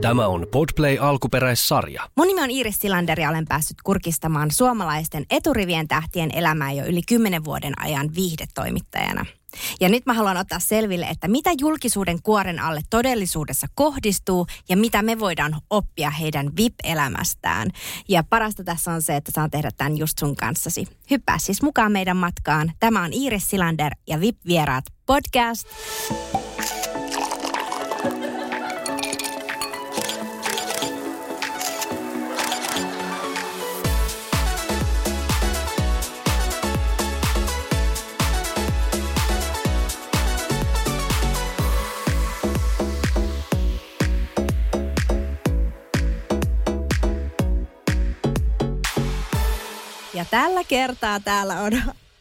Tämä on Podplay alkuperäissarja. Mun nimi on Iiris Silander ja olen päässyt kurkistamaan suomalaisten eturivien tähtien elämää jo yli 10 vuoden ajan viihdetoimittajana. Ja nyt mä haluan ottaa selville, että mitä julkisuuden kuoren alle todellisuudessa kohdistuu ja mitä me voidaan oppia heidän VIP-elämästään. Ja parasta tässä on se, että saan tehdä tämän just sun kanssasi. Hyppää siis mukaan meidän matkaan. Tämä on Iiris Silander ja VIP-vieraat podcast. Ja tällä kertaa täällä on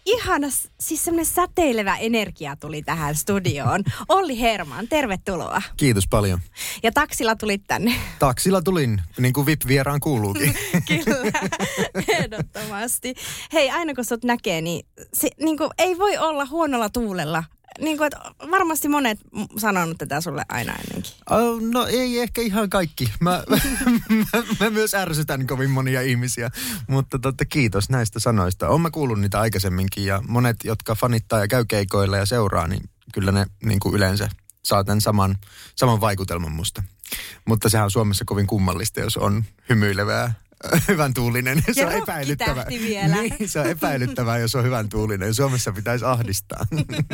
ihana, siis semmoinen säteilevä energia tuli tähän studioon. Olli Herman, tervetuloa. Kiitos paljon. Ja taksilla tulit tänne. Taksilla tulin, niin kuin VIP-vieraan kuuluukin. Kyllä, ehdottomasti. Hei, aina kun sut näkee, niin, se, niin kuin, ei voi olla huonolla tuulella. Niin kuin, että varmasti monet sanonut tätä sulle aina ennenkin. Oh, no ei ehkä ihan kaikki. Mä, mä, mä myös ärsytän kovin monia ihmisiä, mutta totta, kiitos näistä sanoista. Olen mä kuullut niitä aikaisemminkin ja monet, jotka fanittaa ja käy keikoilla ja seuraa, niin kyllä ne niin kuin yleensä saa tämän saman, saman vaikutelman musta. Mutta sehän on Suomessa kovin kummallista, jos on hymyilevää hyvän tuulinen. Se Ja on epäilyttävää. vielä. Niin, se on epäilyttävää, jos on hyvän tuulinen. Suomessa pitäisi ahdistaa.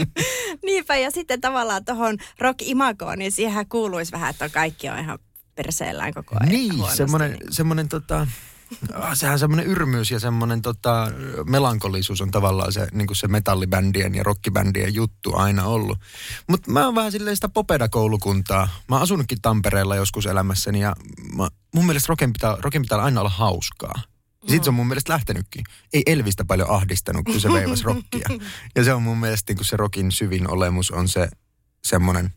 Niinpä, ja sitten tavallaan tuohon rock-imagoon, niin siihen kuuluisi vähän, että kaikki on ihan perseellään koko ajan. Niin, semmoinen, semmoinen tota, sehän semmoinen yrmyys ja semmoinen tota, melankolisuus on tavallaan se, niin kuin se metallibändien ja rockibändien juttu aina ollut. Mutta mä oon vähän silleen sitä popeda-koulukuntaa. Mä oon asunutkin Tampereella joskus elämässäni ja mä, mun mielestä rocken pitää, rocken pitää aina olla hauskaa. Ja sit se on mun mielestä lähtenytkin. Ei Elvistä paljon ahdistanut, kun se veivasi rockia. Ja se on mun mielestä niin kuin se rockin syvin olemus on se semmoinen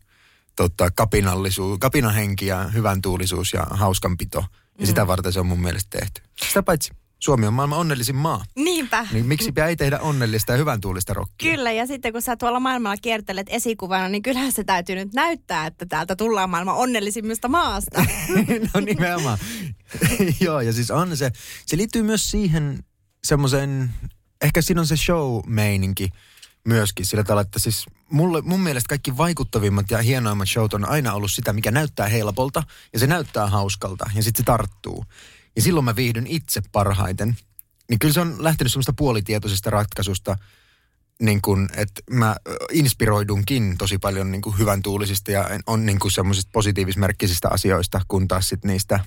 tota, kapinallisuus, kapinahenki ja hyvän tuulisuus ja hauskanpito. Ja sitä varten se on mun mielestä tehty. Sitä paitsi Suomi on maailman onnellisin maa. Niinpä. Niin miksi ei tehdä onnellista ja hyvän tuulista rockia? Kyllä, ja sitten kun sä tuolla maailmalla kiertelet esikuvana, niin kyllähän se täytyy nyt näyttää, että täältä tullaan maailman onnellisimmista maasta. no nimenomaan. Joo, ja siis on se, se liittyy myös siihen semmoiseen, ehkä siinä on se show-meininki myöskin sillä tavalla, että siis mulle, mun mielestä kaikki vaikuttavimmat ja hienoimmat showt on aina ollut sitä, mikä näyttää helpolta ja se näyttää hauskalta ja sitten se tarttuu. Ja silloin mä viihdyn itse parhaiten. Niin kyllä se on lähtenyt semmoista puolitietoisesta ratkaisusta, niin kuin, että mä inspiroidunkin tosi paljon niin kuin hyvän tuulisista ja on niin kuin semmoisista positiivismerkkisistä asioista, kun taas sit niistä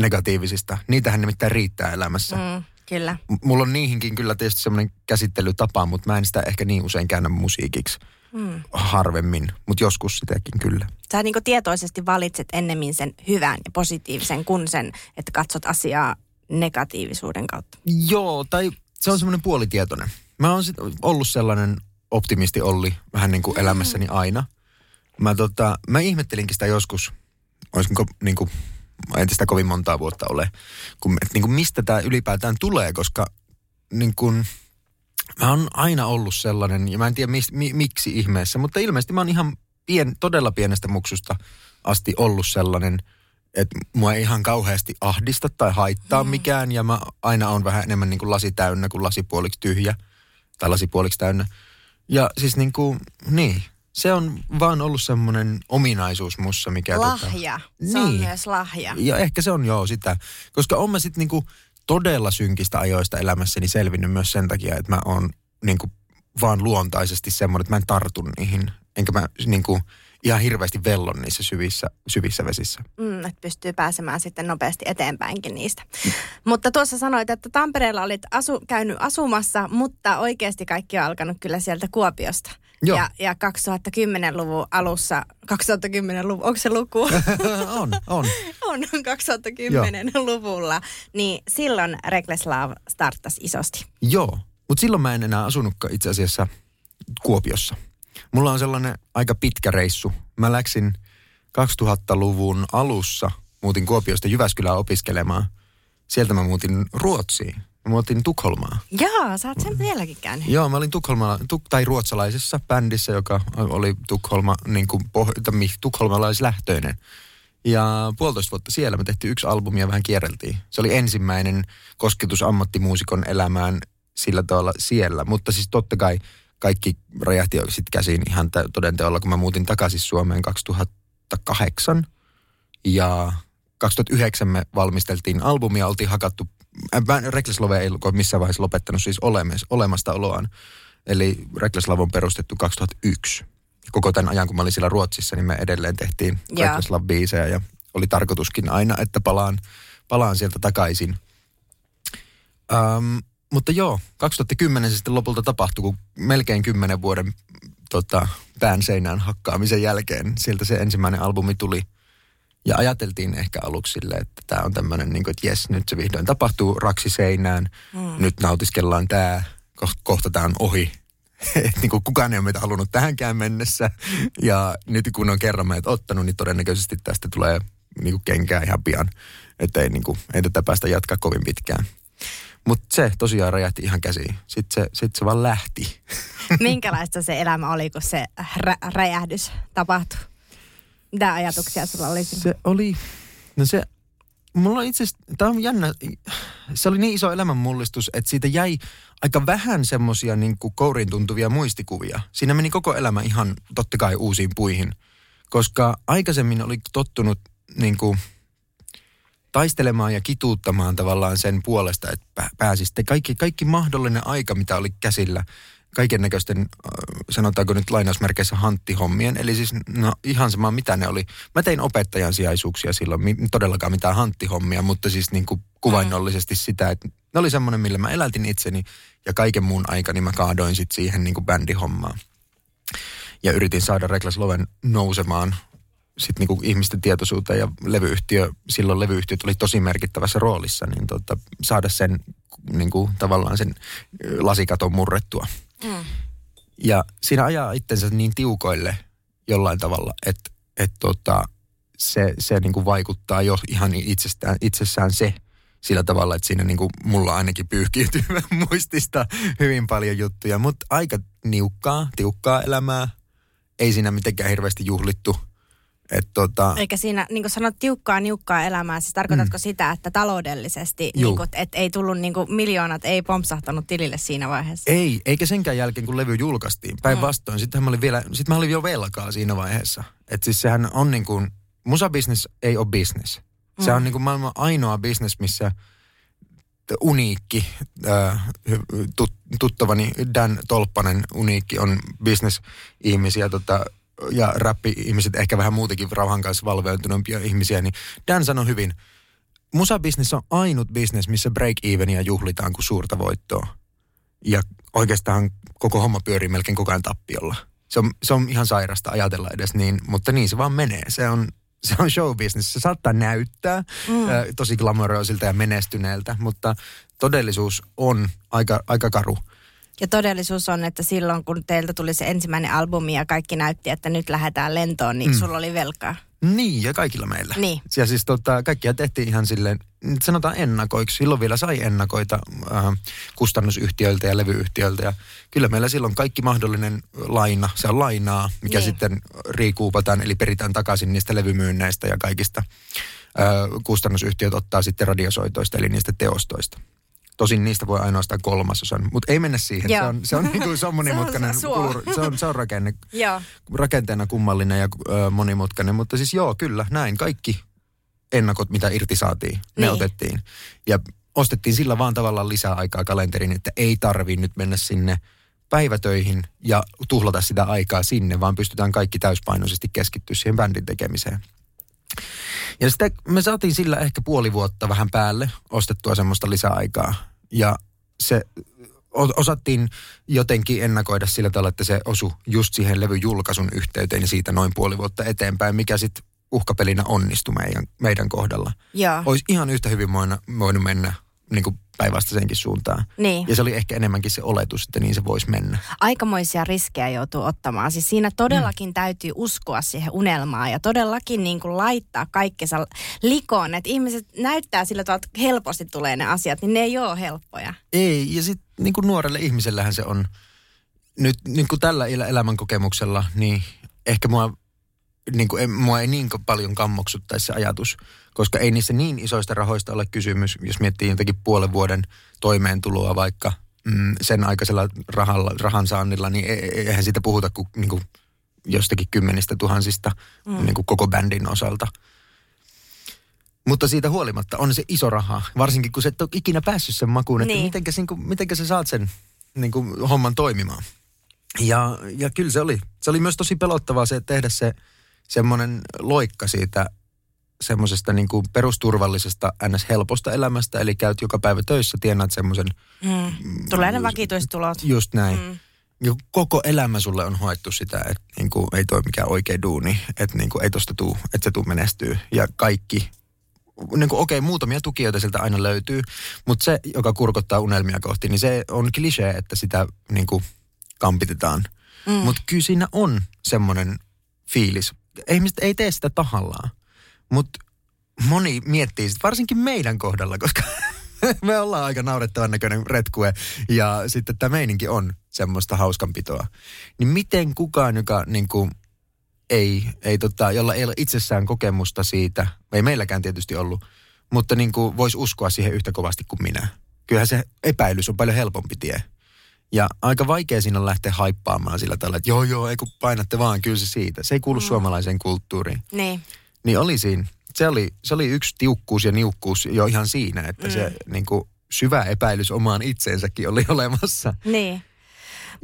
negatiivisista. Niitähän nimittäin riittää elämässä. Mm. Kyllä. Mulla on niihinkin kyllä tietysti semmoinen käsittelytapa, mutta mä en sitä ehkä niin usein käännä musiikiksi. Mm. Harvemmin, mutta joskus sitäkin kyllä. Sä niin tietoisesti valitset ennemmin sen hyvän ja positiivisen kuin sen, että katsot asiaa negatiivisuuden kautta. Joo, tai se on semmoinen puolitietoinen. Mä oon sit ollut sellainen optimisti Olli vähän niin kuin elämässäni aina. Mä, tota, mä ihmettelinkin sitä joskus, olisinko niin kuin, en sitä kovin montaa vuotta ole, kun, että niin kuin mistä tämä ylipäätään tulee, koska niin kuin, mä oon aina ollut sellainen, ja mä en tiedä mis, mi, miksi ihmeessä, mutta ilmeisesti mä oon ihan pien, todella pienestä muksusta asti ollut sellainen, että mua ei ihan kauheasti ahdista tai haittaa mm. mikään, ja mä aina on vähän enemmän niin kuin lasi täynnä kuin lasipuoliksi tyhjä, tai lasipuoliksi täynnä. Ja siis niin kuin, niin, se on vaan ollut semmoinen ominaisuus mussa, mikä... tota- Lahja. Se on Niin. myös lahja. ja ehkä se on joo sitä. Koska on mä sitten niinku todella synkistä ajoista elämässäni selvinnyt myös sen takia, että mä oon niinku vaan luontaisesti semmoinen, että mä en tartu niihin. Enkä mä niinku ihan hirveästi vellon niissä syvissä, syvissä vesissä. Mm, että pystyy pääsemään sitten nopeasti eteenpäinkin niistä. Mutta tuossa sanoit, että Tampereella olit asu, käynyt asumassa, mutta oikeasti kaikki on alkanut kyllä sieltä Kuopiosta. Joo. Ja, ja 2010-luvun alussa, 2010-luvun, onko se luku? on, on. on 2010-luvulla, niin silloin Reckless Love starttasi isosti. Joo, mutta silloin mä en enää asunutkaan itse asiassa Kuopiossa. Mulla on sellainen aika pitkä reissu. Mä läksin 2000-luvun alussa, muutin Kuopiosta Jyväskylään opiskelemaan. Sieltä mä muutin Ruotsiin. Mä muutin Tukholmaan. Joo, sä oot sen vieläkin käynyt. Joo, mä olin Tukholma, tuk, tai ruotsalaisessa bändissä, joka oli Tukholma, niin kuin poh- tukholmalaislähtöinen. Ja puolitoista vuotta siellä me tehtiin yksi albumi ja vähän kierreltiin. Se oli ensimmäinen kosketus ammattimuusikon elämään sillä tavalla siellä. Mutta siis totta kai kaikki räjähti sitten käsiin ihan tä- todenteolla, kun mä muutin takaisin Suomeen 2008. Ja 2009 me valmisteltiin albumia, oltiin hakattu, äh, Reckless Love ei missään vaiheessa lopettanut siis olemas, olemasta oloaan. Eli Reckless Love on perustettu 2001. Ja koko tämän ajan, kun mä olin siellä Ruotsissa, niin me edelleen tehtiin Love-biisejä ja oli tarkoituskin aina, että palaan, palaan sieltä takaisin. Um, mutta joo, 2010 se sitten lopulta tapahtui, kun melkein kymmenen vuoden tota, pään seinään hakkaamisen jälkeen sieltä se ensimmäinen albumi tuli. Ja ajateltiin ehkä aluksi silleen, että tämä on tämmöinen, niin kuin, että jes, nyt se vihdoin tapahtuu, raksi seinään, mm. nyt nautiskellaan tämä, kohta, tämä on ohi. Et niin kuin kukaan ei ole meitä halunnut tähänkään mennessä. Ja nyt kun on kerran meidät ottanut, niin todennäköisesti tästä tulee niin kuin kenkää ihan pian. Että ei, niin kuin, ei tätä päästä jatkaa kovin pitkään. Mutta se tosiaan räjähti ihan käsiin. Sitten se, sit se vaan lähti. Minkälaista se elämä oli, kun se rä- räjähdys tapahtui? Mitä ajatuksia sulla oli? Se oli, no se, mulla itse tämä on jännä, se oli niin iso elämänmullistus, että siitä jäi aika vähän semmosia niin kouriin tuntuvia muistikuvia. Siinä meni koko elämä ihan totta kai uusiin puihin, koska aikaisemmin oli tottunut niin kuin, taistelemaan ja kituuttamaan tavallaan sen puolesta, että pä- pääsisi. Te Kaikki, kaikki mahdollinen aika, mitä oli käsillä, kaiken näköisten, sanotaanko nyt lainausmerkeissä hanttihommien, eli siis no, ihan sama mitä ne oli. Mä tein opettajan sijaisuuksia silloin, mi- todellakaan mitään hanttihommia, mutta siis niin kuin kuvainnollisesti sitä, että ne oli semmoinen, millä mä elätin itseni ja kaiken muun aikani mä kaadoin sitten siihen niin kuin bändihommaan. Ja yritin saada Reklas Loven nousemaan sitten niinku ihmisten tietoisuuteen ja levyyhtiö, silloin levyyhtiöt oli tosi merkittävässä roolissa, niin tota, saada sen niinku, tavallaan sen ö, lasikaton murrettua. Ja siinä ajaa itsensä niin tiukoille jollain tavalla, että et tota, se, se niinku vaikuttaa jo ihan itsestään, itsessään se sillä tavalla, että siinä niinku mulla ainakin pyyhkiytyy muistista hyvin paljon juttuja. Mutta aika niukkaa, tiukkaa elämää. Ei siinä mitenkään hirveästi juhlittu. Et tota, Eikä siinä, niin kuin sanot, tiukkaa, niukkaa elämää. Siis tarkoitatko mm. sitä, että taloudellisesti, niin kuin, että ei tullut niin kuin, miljoonat, ei pompsahtanut tilille siinä vaiheessa? Ei, eikä senkään jälkeen, kun levy julkaistiin. Päinvastoin, mm. sittenhän mä olin vielä, sit mä olin jo velkaa siinä vaiheessa. Että siis sehän on niin kuin, musabisnes ei ole business. Se Mm. on niin kuin maailman ainoa business, missä uniikki, äh, tut, tuttavani Dan Tolppanen, uniikki, on business-ihmisiä tota, ja räppi-ihmiset, ehkä vähän muutenkin rauhan kanssa valveutuneempia ihmisiä, niin Dan sanoi hyvin, musabisnes on ainut business, missä break-evenia juhlitaan kuin suurta voittoa. Ja oikeastaan koko homma pyörii melkein koko ajan tappiolla. Se on, se on ihan sairasta ajatella edes niin, mutta niin se vaan menee. Se on, se on show business. Se saattaa näyttää mm. ö, tosi glamouroisilta ja menestyneeltä, mutta todellisuus on aika, aika karu. Ja todellisuus on, että silloin kun teiltä tuli se ensimmäinen albumi ja kaikki näytti, että nyt lähdetään lentoon, niin mm. sulla oli velkaa. Niin, ja kaikilla meillä. Niin. Ja siis tota, kaikkia tehtiin ihan silleen, sanotaan ennakoiksi. Silloin vielä sai ennakoita äh, kustannusyhtiöiltä ja levyyhtiöiltä. Ja kyllä meillä silloin kaikki mahdollinen laina, se on lainaa, mikä niin. sitten riikuupataan, eli peritään takaisin niistä levymyynneistä ja kaikista. Äh, kustannusyhtiöt ottaa sitten radiosoitoista, eli niistä teostoista. Tosin niistä voi ainoastaan kolmasosan, mutta ei mennä siihen. Joo. Se on, se on, niin kuin, se on monimutkainen, suo. kulur- se on, se on rakenne, rakenteena kummallinen ja ö, monimutkainen, mutta siis joo, kyllä, näin. Kaikki ennakot, mitä irti saatiin, ne Niin. otettiin. Ja ostettiin sillä vaan tavallaan lisää aikaa kalenteriin, että ei tarvi nyt mennä sinne päivätöihin ja tuhlata sitä aikaa sinne, vaan pystytään kaikki täyspainoisesti keskittyä siihen bändin tekemiseen. Ja sitä me saatiin sillä ehkä puoli vuotta vähän päälle ostettua semmoista lisäaikaa. Ja se osattiin jotenkin ennakoida sillä tavalla, että se osui just siihen levyn julkaisun yhteyteen ja siitä noin puoli vuotta eteenpäin, mikä sitten uhkapelinä onnistui meidän, meidän kohdalla. Joo. Olisi ihan yhtä hyvin voinut, voinut mennä niin kuin päinvastaisenkin suuntaan. Niin. Ja se oli ehkä enemmänkin se oletus, että niin se voisi mennä. aikamoisia riskejä joutuu ottamaan. Siis siinä todellakin mm. täytyy uskoa siihen unelmaan ja todellakin niin kuin laittaa kaikkensa likoon. Että ihmiset näyttää sillä tavalla, että helposti tulee ne asiat, niin ne ei ole helppoja. Ei, ja sitten niin kuin nuorelle ihmisellähän se on, nyt niin kuin tällä el- elämänkokemuksella, niin ehkä mua, niin kuin, en, mua ei niin paljon kammoksuttaisi se ajatus, koska ei niissä niin isoista rahoista ole kysymys, jos miettii jotenkin puolen vuoden toimeentuloa vaikka mm, sen aikaisella rahalla, rahan saannilla, niin e- e- eihän siitä puhuta kuin, niin kuin jostakin kymmenistä tuhansista mm. niin kuin koko bändin osalta. Mutta siitä huolimatta on se iso raha, varsinkin kun sä et ole ikinä päässyt sen makuun, että Niin. mitenkä, niin kuin, mitenkä sä saat sen niin kuin, homman toimimaan. Ja, ja kyllä se oli. Se oli myös tosi pelottavaa se, tehdä se semmoinen loikka siitä semmoisesta niin kuin perusturvallisesta ns. helposta elämästä, eli käyt joka päivä töissä, tienaat semmoisen, Mm. Tulee ne vakituistulot. just näin. Mm. Mm. Koko elämä sulle on hoettu sitä, että niin kuin, ei toi mikään oikea duuni, että niin kuin, ei tosta tuu, että se tuu menestyy. Ja kaikki, niin kuin, okei, muutamia tukijoita sieltä aina löytyy, mutta se, joka kurkottaa unelmia kohti, niin se on klisee, että sitä niin kuin, kampitetaan. Mm. Mutta kyllä siinä on semmoinen fiilis. Ihmiset ei tee sitä tahallaan, mutta moni miettii sitä, varsinkin meidän kohdalla, koska me ollaan aika naurettavan näköinen retkue ja sitten tämä meininki on semmoista hauskanpitoa. Niin miten kukaan, joka niin kuin, ei, ei tota, jolla ei ole itsessään kokemusta siitä, ei meilläkään tietysti ollut, mutta niin voisi uskoa siihen yhtä kovasti kuin minä. Kyllähän se epäilys on paljon helpompi tie. Ja aika vaikea siinä on lähteä haippaamaan sillä tavalla, että joo joo, ei kun painatte vaan, kyllä se siitä. Se ei kuulu mm. suomalaiseen kulttuuriin. Niin. Niin oli siinä. Se oli, se oli yksi tiukkuus ja niukkuus jo ihan siinä, että mm. se niin kuin, syvä epäilys omaan itseensäkin oli olemassa. Niin.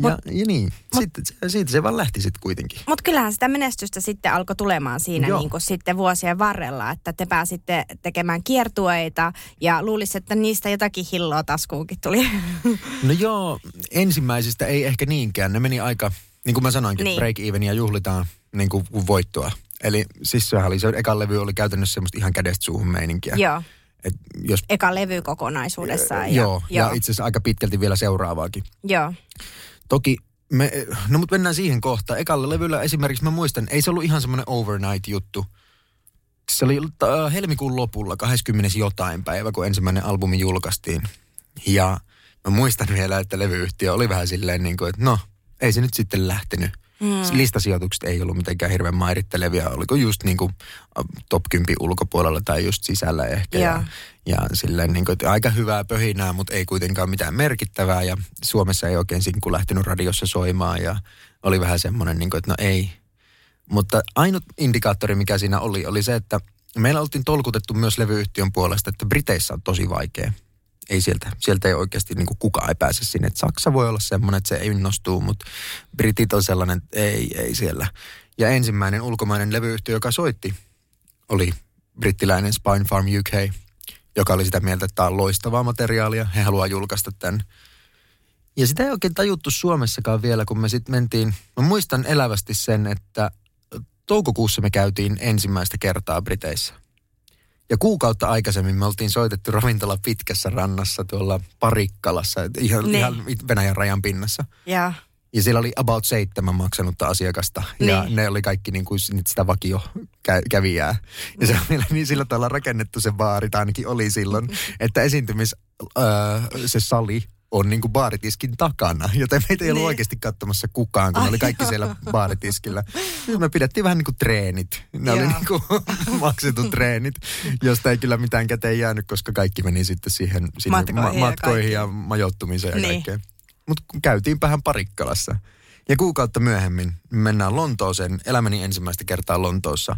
Ja, ja niin, sitten, se, siitä se vaan lähti sitten kuitenkin. Mutta kyllähän sitä menestystä sitten alkoi tulemaan siinä Joo. niin kuin sitten vuosien varrella, että te pääsitte tekemään kiertueita ja luulisi, että niistä jotakin hilloa taskuunkin tuli. No joo, ensimmäisistä ei ehkä niinkään. Ne meni aika, niin kuin mä sanoinkin, Niin. niin. break evenia juhlitaan niin kuin voittoa. Eli siis sehän oli, se ekan levy oli käytännössä semmoista ihan kädestä suuhun meininkiä. Joo, Et jos, eka levy kokonaisuudessaan. Ja, joo, ja itse asiassa aika pitkälti vielä seuraavaakin. Joo, Toki me, no mutta mennään siihen kohtaan. Ekalla levyllä esimerkiksi mä muistan, ei se ollut ihan semmoinen overnight-juttu. Se oli äh, helmikuun lopulla, 20 jotain päivä, kun ensimmäinen albumi julkaistiin. Ja mä muistan vielä, että levyyhtiö oli vähän silleen niin kuin, että no, ei se nyt sitten lähtenyt. Mm. Listasijoitukset ei ollut mitenkään hirveän mairittelevia. Oliko just niin kuin top 10 ulkopuolella tai just sisällä ehkä. Joo. Ja, ja silleen niin kuin, aika hyvää pöhinää, mutta ei kuitenkaan mitään merkittävää. Ja Suomessa ei oikein sinkku lähtenyt radiossa soimaan ja oli vähän semmoinen, niin kuin, että no ei. Mutta ainut indikaattori, mikä siinä oli, oli se, että meillä oltiin tolkutettu myös levyyhtiön puolesta, että Briteissä on tosi vaikea. Ei sieltä, sieltä ei oikeasti niin kuin kukaan ei pääse sinne. Et Saksa voi olla semmoinen, että se ei innostuu, mutta Britit on sellainen, että ei, ei siellä. Ja ensimmäinen ulkomainen levyyhtiö, joka soitti, oli brittiläinen Spine Farm UK, joka oli sitä mieltä, että tämä on loistavaa materiaalia. He haluaa julkaista tämän. Ja sitä ei oikein tajuttu Suomessakaan vielä, kun me sitten mentiin. Mä muistan elävästi sen, että toukokuussa me käytiin ensimmäistä kertaa Briteissä. Ja kuukautta aikaisemmin me oltiin soitettu ravintola pitkässä rannassa tuolla Parikkalassa, ihan, Niin. ihan Venäjän rajan pinnassa. ja Ja siellä oli about seitsemän maksanutta asiasiakasta. Ja Niin. ne oli kaikki niin kuin sit sitä vakio kä- kävijää. Ja se on vielä niin sillä tavalla rakennettu se baari, tai ainakin oli silloin, että esiintymis öö, se sali on niin kuin baaritiskin takana. Joten meitä ei ollut Niin. oikeasti katsomassa kukaan, kun ne oli kaikki siellä baaritiskillä. Ja me pidettiin vähän niin kuin treenit. Ne oli Joo. niin kuin maksetut treenit, josta ei kyllä mitään käteen jäänyt, koska kaikki meni sitten siihen, sinne Matkoihin ja matkoihin ja majoittumiseen ja Niin. kaikkeen. Mutta käytiin vähän Parikkalassa. Ja kuukautta myöhemmin mennään Lontooseen, elämäni ensimmäistä kertaa Lontoossa.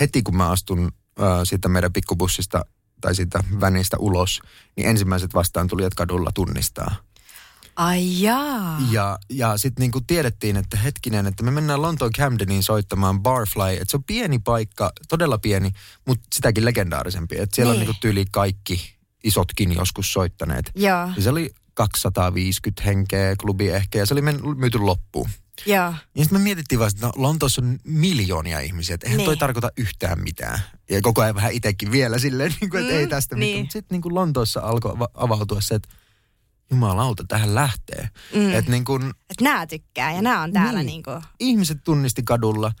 Heti kun mä astun äh, siitä meidän pikkubussista tai siitä vänistä ulos, niin ensimmäiset vastaan tulijat kadulla tunnistaa. ai jaa. Ja, ja sitten niinku tiedettiin, että hetkinen, että me mennään Lontoon Camdeniin soittamaan Barfly. Että se on pieni paikka, todella pieni, mutta sitäkin legendaarisempi. Että siellä Niin. on niinku tyyli kaikki isotkin joskus soittaneet. Joo. Ja se oli 250 henkeä klubi ehkä ja se oli myyty loppuun. Joo. Ja sitten me mietittiin vaan, että no, Lontoossa on miljoonia ihmisiä, että eihän niin. toi Niin. tarkoita yhtään mitään. Ja koko ajan vähän itsekin vielä silleen, niin kuin, että Mm, ei tästä mitään. niin. Mutta sitten niin kuin Lontoossa alkoi ava- avautua se, että jumalauta, tähän lähtee. Mm. Että niin kuin Että nää tykkää ja nää on täällä Niin. niinku... ihmiset tunnisti kadulla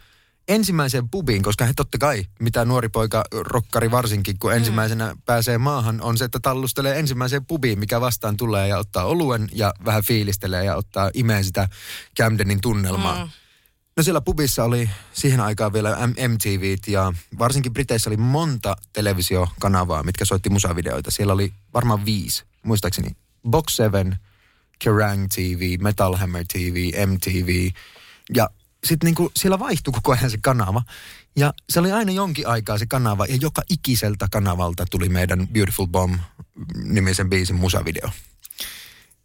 ensimmäiseen pubiin, koska he totta kai, mitä nuori poika, rokkari varsinkin, kun ensimmäisenä pääsee maahan, on se, että tallustelee ensimmäiseen pubiin, mikä vastaan tulee ja ottaa oluen ja vähän fiilistelee ja ottaa imee sitä Camdenin tunnelmaa. Mm. No siellä pubissa oli siihen aikaan vielä MTVt ja varsinkin Briteissä oli monta televisiokanavaa, mitkä soitti musavideoita. Siellä oli varmaan viisi, muistaakseni. Box 7, Kerrang TV, Metal Hammer TV, MTV. Ja sitten niinku siellä vaihtui koko ajan se kanava. Ja se oli aina jonkin aikaa se kanava ja joka ikiseltä kanavalta tuli meidän Beautiful Bomb-nimisen biisin musavideo.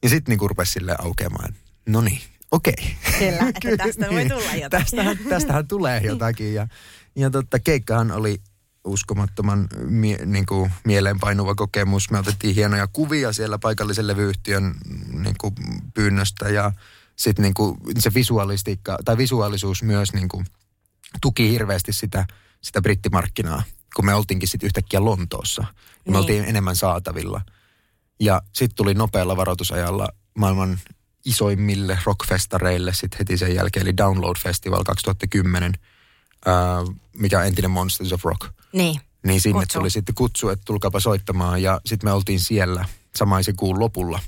Ja sitten niinku rupesi silleen aukeamaan. No niin, okei. Kyllä, että tästä voi Niin. tulla jotain. Tästähän, tästähän tulee jotakin. Ja, ja totta, keikkahan oli uskomattoman mie, niin kuin mieleenpainuva kokemus. Me otettiin hienoja kuvia siellä paikallisen levyyhtiön niin kuin pyynnöstä ja sitten niin kuin se visualistiikka tai visuaalisuus myös niin kuin tuki hirveästi sitä, sitä brittimarkkinaa, kun me oltiinkin sitten yhtäkkiä Lontoossa. Ja me Niin. oltiin enemmän saatavilla. Ja sitten tuli nopealla varoitusajalla maailman isoimmille rockfestareille sitten heti sen jälkeen, eli Download Festival 2010, ää, mikä on entinen Monsters of Rock. Niin. Niin sinne Kutsu. tuli sitten kutsu, että tulkaapa soittamaan ja sitten me oltiin siellä samaisen kuun lopulla.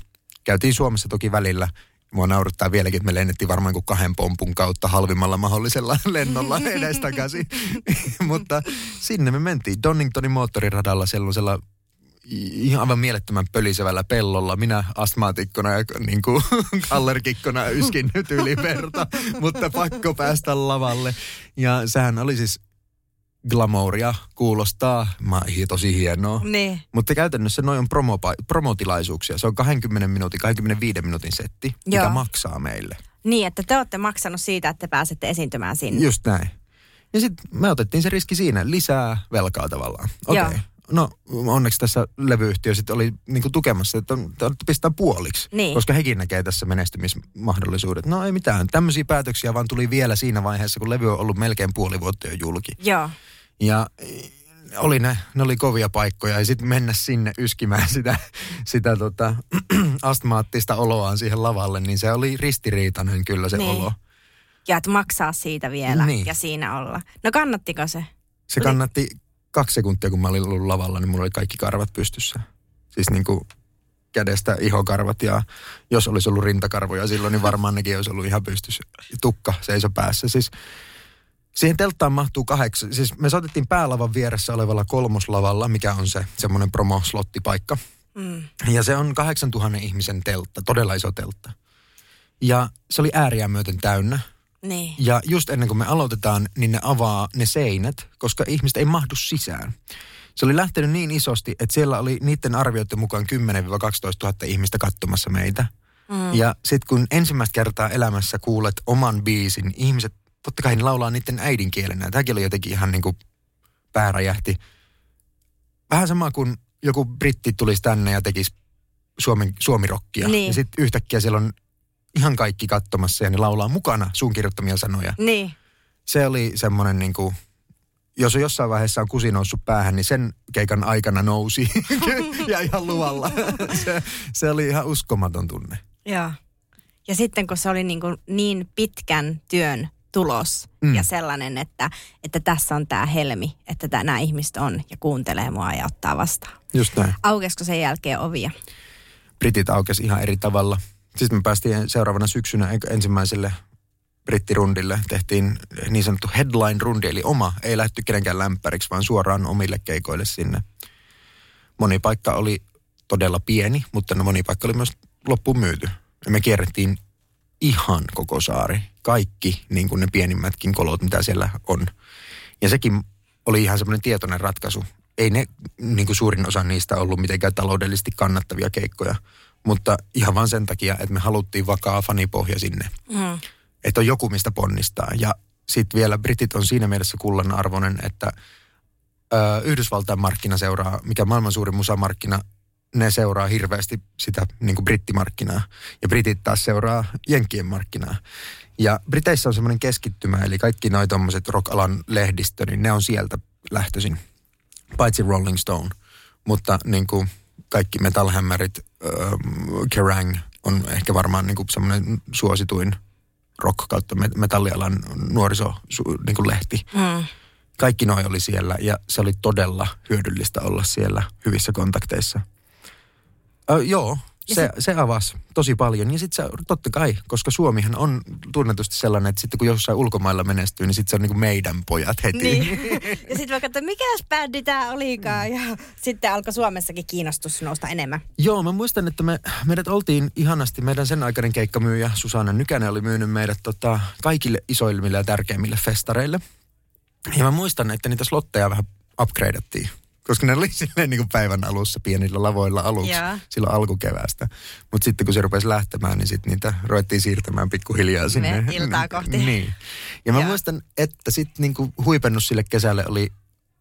Käytiin Suomessa toki välillä. Mua naurattaa vieläkin, että me lennettiin varmaan kuin kahden pompun kautta halvimmalla mahdollisella lennolla edestakaisin. Mutta sinne me mentiin Doningtonin moottoriradalla sellaisella ihan aivan mielettömän pölisevällä pellolla. Minä astmaatikkona ja niin kuin allergikkona yskin nyt yli verta, mutta pakko päästä lavalle. Ja sehän oli siis glamouria, kuulostaa mä, tosi hienoa. Niin. Mutta käytännössä noin on promo, promotilaisuuksia. Se on 20 minuutin, 25 minuutin setti, mikä Joo. maksaa meille. Niin, että te olette maksanut siitä, että te pääsette esiintymään sinne. Just näin. Ja sitten me otettiin se riski siinä, lisää velkaa tavallaan. Okei. Joo. Okay. No onneksi tässä levyyhtiö sitten oli niinku tukemassa, että on- pistää puoliksi. Niin. Koska hekin näkee tässä menestymismahdollisuudet. No ei mitään, tämmöisiä päätöksiä vaan tuli vielä siinä vaiheessa, kun levy on ollut melkein puoli vuotta jo julki. Joo. Ja eh, oli ne, ne oli kovia paikkoja ja sitten mennä sinne yskimään sitä, sitä tota, astmaattista oloaan siihen lavalle, niin se oli ristiriitainen kyllä se Niin. olo. Ja että maksaa siitä vielä Niin. ja siinä olla. No kannattiko se? Se Oli- kannatti kaksi sekuntia, kun mä olin ollut lavalla, niin mulla oli kaikki karvat pystyssä. Siis niin kuin kädestä ihokarvat ja jos olisi ollut rintakarvoja silloin, niin varmaan nekin olisi ollut ihan pystyssä. Tukka seiso päässä. Siis siihen telttaan mahtuu kahdeksan. Siis me soitettiin päälavan vieressä olevalla kolmoslavalla, mikä on se semmoinen promoslottipaikka. Mm. Ja se on 8000 ihmisen teltta, todella iso teltta. Ja se oli ääriä myöten täynnä. Niin. Ja just ennen kuin me aloitetaan, niin ne avaa ne seinät, koska ihmiset ei mahdu sisään. Se oli lähtenyt niin isosti, että siellä oli niiden arvioiden mukaan 10-12 000 ihmistä katsomassa meitä. Mm. Ja sitten kun ensimmäistä kertaa elämässä kuulet oman biisin, ihmiset, totta kai ne laulaa niiden äidinkielenä. Tämäkin oli jotenkin ihan niin kuin pääräjähti. Vähän sama kuin joku britti tulisi tänne ja tekisi Suomen, suomirokkia. Niin. Ja sitten yhtäkkiä siellä on ihan kaikki katsomassa ja ne laulaa mukana sun kirjoittamia sanoja. Niin. Se oli semmoinen niin kuin, jos on jossain vaiheessa on kusi noussut päähän, niin sen keikan aikana nousi ja ihan luvalla. se, se oli ihan uskomaton tunne. Joo. Ja sitten kun se oli niin, kuin niin pitkän työn tulos Mm. ja sellainen, että, että tässä on tämä helmi, että tää, nämä ihmiset on ja kuuntelee mua ja ottaa vastaan. Just näin. Aukesko sen jälkeen ovia? Britit aukesi ihan eri tavalla. Sitten me päästiin seuraavana syksynä ensimmäiselle brittirundille. Tehtiin niin sanottu headline-rundi, eli oma. Ei lähdetty kenenkään lämpäriksi, vaan suoraan omille keikoille sinne. Moni paikka oli todella pieni, mutta no moni paikka oli myös loppuun myyty. Ja me kierrettiin ihan koko saari. Kaikki, niin kuin ne pienimmätkin kolot, mitä siellä on. Ja sekin oli ihan semmoinen tietoinen ratkaisu. Ei ne, niin kuin suurin osa niistä ollut mitenkään taloudellisesti kannattavia keikkoja, mutta ihan vain sen takia, että me haluttiin vakaa fanipohja sinne. Mm. Että on joku, mistä ponnistaa. Ja sitten vielä britit on siinä mielessä kullan arvoinen, että ö, Yhdysvaltain markkina seuraa, mikä on maailman suurin musamarkkina, ne seuraa hirveästi sitä niin kuin brittimarkkinaa. Ja britit taas seuraa jenkkien markkinaa. Ja Briteissä on semmoinen keskittymä, eli kaikki noi tommoset rock-alan lehdistö, niin ne on sieltä lähtöisin. Paitsi Rolling Stone. Mutta niin kuin kaikki Metal Hammerit, äh, Kerrang on ehkä varmaan niin kuin semmoinen suosituin rock kautta metallialan nuoriso niin kuin lehti. Mm. Kaikki noi oli siellä ja se oli todella hyödyllistä olla siellä hyvissä kontakteissa. Ö, joo, se, se avasi tosi paljon. Ja sitten se, totta kai, koska Suomihan on tunnetusti sellainen, että sitten kun jossain ulkomailla menestyy, niin sitten se on niin kuin meidän pojat heti. Niin. Ja sitten vaikka, että mikä bändi tämä olikaan. Ja sitten alkoi Suomessakin kiinnostus nousta enemmän. Joo, mä muistan, että me, meidät oltiin ihanasti, meidän sen aikainen keikkamyyjä Susanna Nykänen oli myynyt meidät tota, kaikille isoimmille ja tärkeimmille festareille. Ja mä muistan, että niitä slotteja vähän upgradeattiin koska ne oli silleen niin kuin päivän alussa pienillä lavoilla aluksi yeah. silloin alkukeväästä. Mutta sitten kun se rupesi lähtemään, niin sitten niitä ruvettiin siirtämään pikkuhiljaa sinne. Me iltaa kohti. niin. Ja mä yeah. muistan, että sitten niin huipennus sille kesälle oli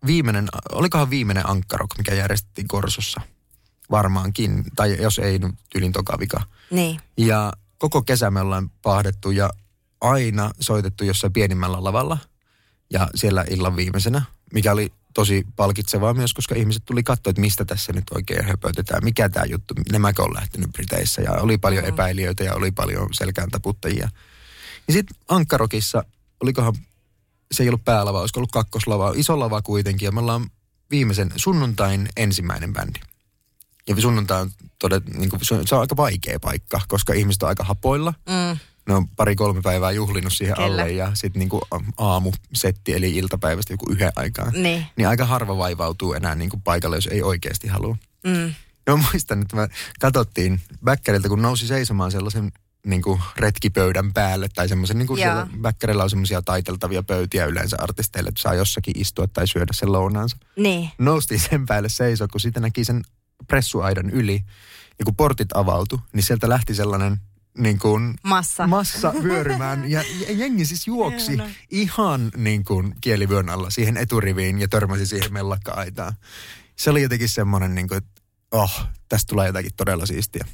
viimeinen, olikohan viimeinen ankkarok, mikä järjestettiin Korsossa. Varmaankin, tai jos ei, nyt tyylin toka vika. Niin. Ja koko kesä me ollaan pahdettu ja aina soitettu jossain pienimmällä lavalla. Ja siellä illan viimeisenä, mikä oli tosi palkitsevaa myös, koska ihmiset tuli katsoa, että mistä tässä nyt oikein höpötetään, mikä tämä juttu, nämäkö on lähtenyt Briteissä ja oli paljon mm. epäilijöitä ja oli paljon selkään taputtajia. Ja sitten Ankkarokissa, olikohan, se ei ollut päälava, olisiko ollut kakkoslava, iso lava kuitenkin ja me ollaan viimeisen sunnuntain ensimmäinen bändi. Ja sunnuntai on todet, niin kuin, se on aika vaikea paikka, koska ihmiset on aika hapoilla. Mm ne on pari-kolme päivää juhlinut siihen Kyllä. alle ja sitten niinku aamusetti eli iltapäivästä joku yhden aikaan. Niin. niin aika harva vaivautuu enää niinku paikalle, jos ei oikeasti halua. Mm. No muistan, että me katsottiin Bäkkäriltä, kun nousi seisomaan sellaisen niin kuin retkipöydän päälle tai semmoisen, niin kuin siellä on semmoisia taiteltavia pöytiä yleensä artisteille, että saa jossakin istua tai syödä sen lounaansa. Niin. Noustiin sen päälle seisoa, kun sitten näki sen pressuaidan yli ja kun portit avautui, niin sieltä lähti sellainen niin kuin massa. massa vyörymään. Ja, jengi siis juoksi ihan niin kuin kielivyön alla siihen eturiviin ja törmäsi siihen mellakka-aitaan. Se oli jotenkin semmoinen, niin kuin, että oh, tästä tulee jotakin todella siistiä.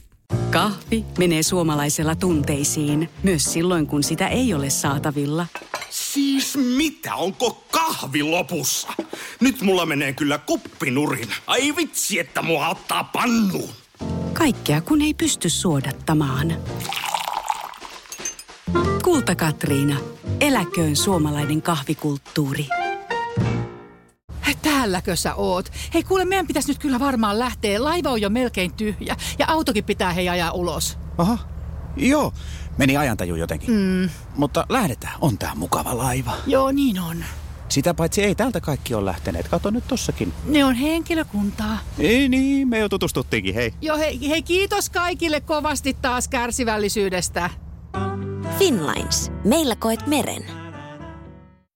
Kahvi menee suomalaisella tunteisiin, myös silloin kun sitä ei ole saatavilla. Siis mitä, onko kahvi lopussa? Nyt mulla menee kyllä kuppinurin. Ai vitsi, että mua ottaa pannuun. Kaikkea kun ei pysty suodattamaan. Kulta Katriina. Eläköön suomalainen kahvikulttuuri. Täälläkö sä oot? Hei kuule, meidän pitäisi nyt kyllä varmaan lähteä. Laiva on jo melkein tyhjä ja autokin pitää hei ajaa ulos. Aha, joo. Meni ajantaju jotenkin. Mm. Mutta lähdetään, on tää mukava laiva. Joo, niin on. Sitä paitsi ei täältä kaikki ole lähteneet. Kato nyt tossakin. Ne on henkilökuntaa. Ei niin, me jo tutustuttiinkin, hei. Joo, hei, hei kiitos kaikille kovasti taas kärsivällisyydestä. Finlines. Meillä koet meren.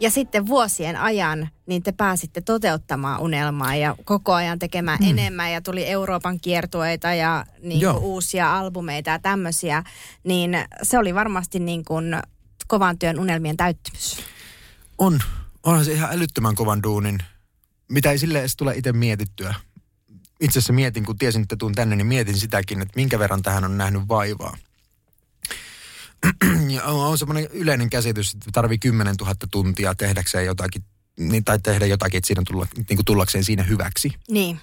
Ja sitten vuosien ajan niin te pääsitte toteuttamaan unelmaa ja koko ajan tekemään mm. enemmän ja tuli Euroopan kiertueita ja niin kuin uusia albumeita ja tämmöisiä. Niin se oli varmasti niin kuin kovan työn unelmien täyttymys? On. Onhan se ihan älyttömän kovan duunin, mitä ei sille edes tule itse mietittyä. Itse asiassa mietin, kun tiesin, että tuun tänne, niin mietin sitäkin, että minkä verran tähän on nähnyt vaivaa. On semmoinen yleinen käsitys, että tarvii 10 000 tuntia tehdäkseen jotakin, niin, tai tehdä jotakin, että siinä tulla, niin kuin tullakseen siinä hyväksi. Niin.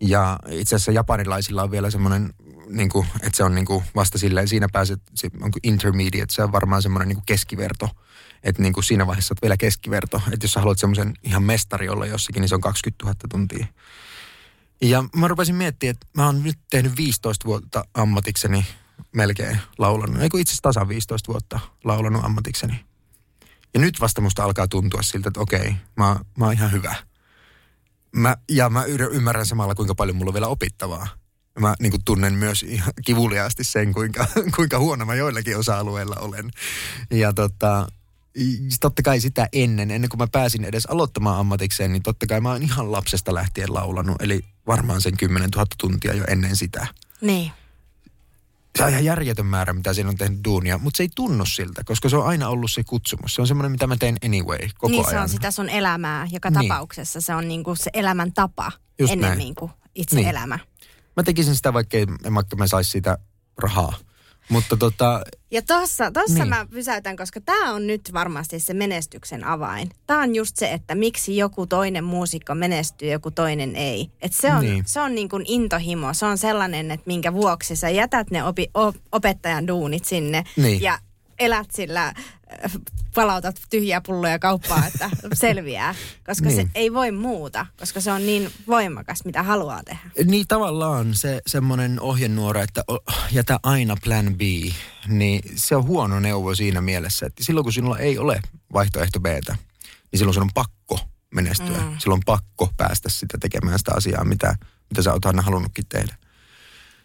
Ja itse asiassa japanilaisilla on vielä semmoinen niin kuin, että se on niin kuin vasta silleen, siinä pääset, se on kuin intermediate, se on varmaan semmoinen niin kuin keskiverto. Että niin kuin siinä vaiheessa olet vielä keskiverto. Että jos sä haluat semmoisen ihan mestari olla jossakin, niin se on 20 000 tuntia. Ja mä rupesin miettimään, että mä oon nyt tehnyt 15 vuotta ammatikseni melkein laulanut. Eikö itse asiassa tasan 15 vuotta laulanut ammatikseni. Ja nyt vasta musta alkaa tuntua siltä, että okei, mä, mä oon ihan hyvä. Mä, ja mä ymmärrän samalla, kuinka paljon mulla on vielä opittavaa Mä niin kuin tunnen myös ihan kivuliaasti sen, kuinka, kuinka huono mä joillakin osa-alueilla olen. Ja tota, totta kai sitä ennen, ennen kuin mä pääsin edes aloittamaan ammatikseen, niin totta kai mä oon ihan lapsesta lähtien laulanut. Eli varmaan sen 10 000 tuntia jo ennen sitä. Niin. Se on ihan järjetön määrä, mitä siinä on tehnyt duunia, mutta se ei tunnu siltä, koska se on aina ollut se kutsumus. Se on semmoinen, mitä mä teen anyway, koko niin ajan. se on sitä sun elämää joka Niin. tapauksessa. Se on niinku se elämän tapa Just ennemmin näin. kuin itse Niin. elämä. Mä tekisin sitä, vaikka, ei, vaikka mä sais siitä rahaa. Mutta tota, Ja tossa, tossa Niin. mä pysäytän, koska tämä on nyt varmasti se menestyksen avain. Tämä on just se, että miksi joku toinen muusikko menestyy, joku toinen ei. Et se on, Niin. se on niin kuin intohimo. Se on sellainen, että minkä vuoksi sä jätät ne opi, op, opettajan duunit sinne Niin. ja elät sillä, palautat tyhjiä pulloja kauppaan, että selviää. Koska Niin. se ei voi muuta, koska se on niin voimakas, mitä haluaa tehdä. niin tavallaan se semmoinen ohjenuora, että jätä aina plan B, niin se on huono neuvo siinä mielessä, että silloin kun sinulla ei ole vaihtoehto Btä, niin silloin sun on pakko menestyä. Mm. Silloin on pakko päästä sitä tekemään sitä asiaa, mitä, mitä sä oot aina halunnutkin tehdä.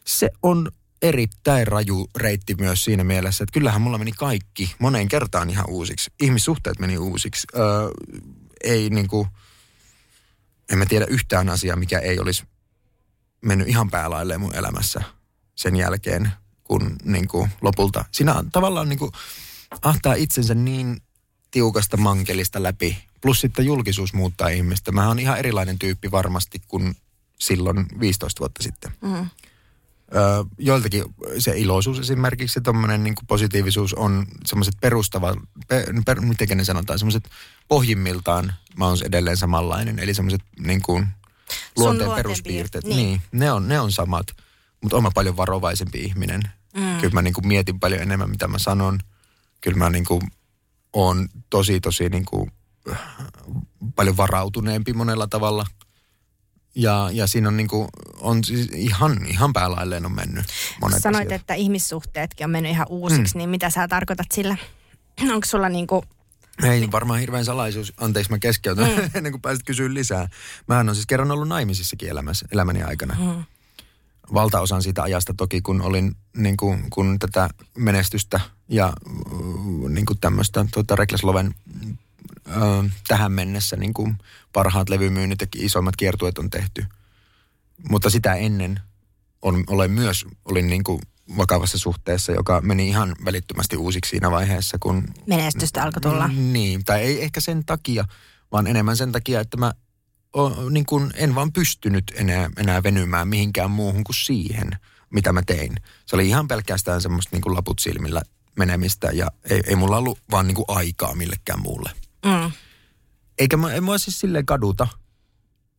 Se on erittäin raju reitti myös siinä mielessä, että kyllähän mulla meni kaikki moneen kertaan ihan uusiksi. Ihmissuhteet meni uusiksi. Öö, ei niinku, en mä tiedä yhtään asiaa, mikä ei olisi mennyt ihan päälailleen mun elämässä sen jälkeen, kun niin kuin lopulta, siinä on tavallaan niin kuin ahtaa itsensä niin tiukasta mankelista läpi. Plus sitten julkisuus muuttaa ihmistä. Mä oon ihan erilainen tyyppi varmasti kuin silloin 15 vuotta sitten. Mm. Joiltakin se iloisuus esimerkiksi, se tommonen niin positiivisuus on semmoiset perustava, per, per, miten ne sanotaan, semmoiset pohjimmiltaan mä oon edelleen samanlainen. Eli semmoiset niin kuin luonteen luonteen peruspiirteet. piir- Niin. niin. niin, ne on, ne on samat. Mutta oon mä paljon varovaisempi ihminen. Mm. Kyllä mä niin kuin mietin paljon enemmän, mitä mä sanon. Kyllä mä niin kuin oon tosi, tosi niin kuin, äh, paljon varautuneempi monella tavalla. Ja, ja siinä on, niin kuin, on siis ihan, ihan päälailleen on mennyt monet Sanoit, asiat. että ihmissuhteetkin on mennyt ihan uusiksi, mm. niin mitä sä tarkoitat sillä? Onko sulla niinku, Ei varmaan hirveän salaisuus. Anteeksi, mä keskeytän mm. ennen kuin pääsit kysyä lisää. Mähän on siis kerran ollut naimisissakin elämässä, elämäni aikana. Mm. Valtaosan siitä ajasta toki, kun olin niin kuin, kun tätä menestystä ja uh, niin kuin tämmöistä tuota, Reckless Loven ö, tähän mennessä niin kuin parhaat levymyynnit ja isoimmat kiertueet on tehty. Mutta sitä ennen on, olen myös, olin niin kuin vakavassa suhteessa, joka meni ihan välittömästi uusiksi siinä vaiheessa, kun menestystä alkoi tulla? niin, tai ei ehkä sen takia, vaan enemmän sen takia, että mä o, niin kun en vaan pystynyt enää, enää venymään mihinkään muuhun kuin siihen, mitä mä tein. Se oli ihan pelkästään semmoista niin kuin laput silmillä menemistä ja ei, ei mulla ollut vaan niin kuin aikaa millekään muulle. Mm. Eikä mä, en mua siis silleen kaduta,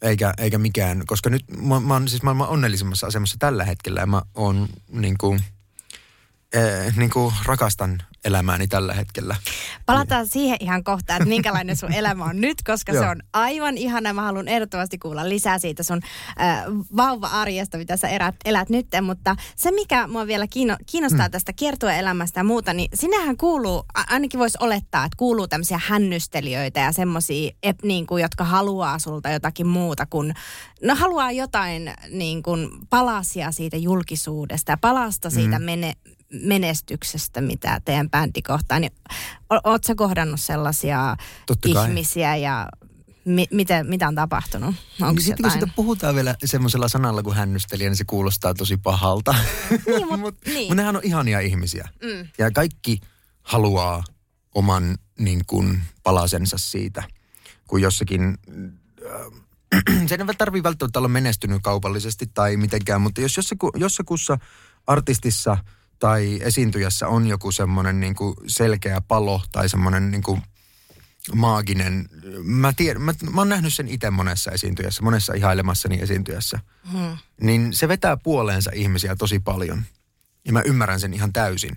eikä, eikä mikään, koska nyt mä, mä oon siis maailman onnellisimmassa asemassa tällä hetkellä ja mä oon niin kuin, eh, niin kuin rakastan elämääni tällä hetkellä. Palataan siihen ihan kohtaan, että minkälainen sun elämä on nyt, koska se on aivan ihana. Mä haluan ehdottomasti kuulla lisää siitä sun äh, vauva-arjesta, mitä sä erät, elät nyt. Mutta se, mikä mua vielä kiinno, kiinnostaa mm. tästä kiertueelämästä ja muuta, niin sinähän kuuluu, ainakin voisi olettaa, että kuuluu tämmöisiä hännystelijöitä ja semmoisia, niin kuin, jotka haluaa sulta jotakin muuta kuin, no haluaa jotain niin kuin palasia siitä julkisuudesta ja palasta siitä Mm. mene, menestyksestä, mitä teidän bändi kohtaa, niin o- oot sä kohdannut sellaisia Totta kai. ihmisiä ja mi- mitä, mitä on tapahtunut? Onko Niin Sitten kun siitä puhutaan vielä semmoisella sanalla kuin hännystelijä, niin se kuulostaa tosi pahalta. Niin, mut- Mut- niin. mut nehän on ihania ihmisiä. Mm. Ja kaikki haluaa oman niin kuin, palasensa siitä, kun jossakin... Äh, se ei tarvitse välttämättä olla menestynyt kaupallisesti tai mitenkään, mutta jos jossaku, jossakussa artistissa tai esiintyjässä on joku semmoinen niin kuin selkeä palo tai semmoinen niin kuin maaginen, mä, tiedän, mä, mä oon nähnyt sen itse monessa esiintyjässä, monessa ihailemassani esiintyjässä, Hmm. niin se vetää puoleensa ihmisiä tosi paljon. Ja mä ymmärrän sen ihan täysin.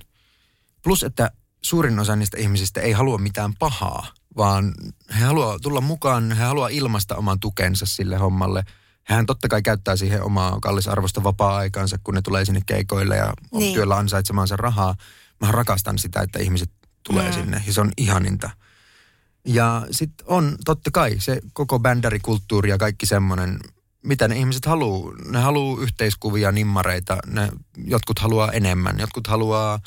Plus, että suurin osa niistä ihmisistä ei halua mitään pahaa, vaan he haluaa tulla mukaan, he haluaa ilmaista oman tukensa sille hommalle. Hän totta kai käyttää siihen omaa kallisarvoista vapaa-aikaansa, kun ne tulee sinne keikoille ja on Niin. työllä ansaitsemaansa rahaa. Mä rakastan sitä, että ihmiset tulee Mm. sinne ja se on ihaninta. Ja sitten on totta kai se koko bändärikulttuuri ja kaikki semmoinen, mitä ne ihmiset haluaa. Ne haluaa yhteiskuvia, nimmareita, ne, jotkut haluaa enemmän, jotkut haluaa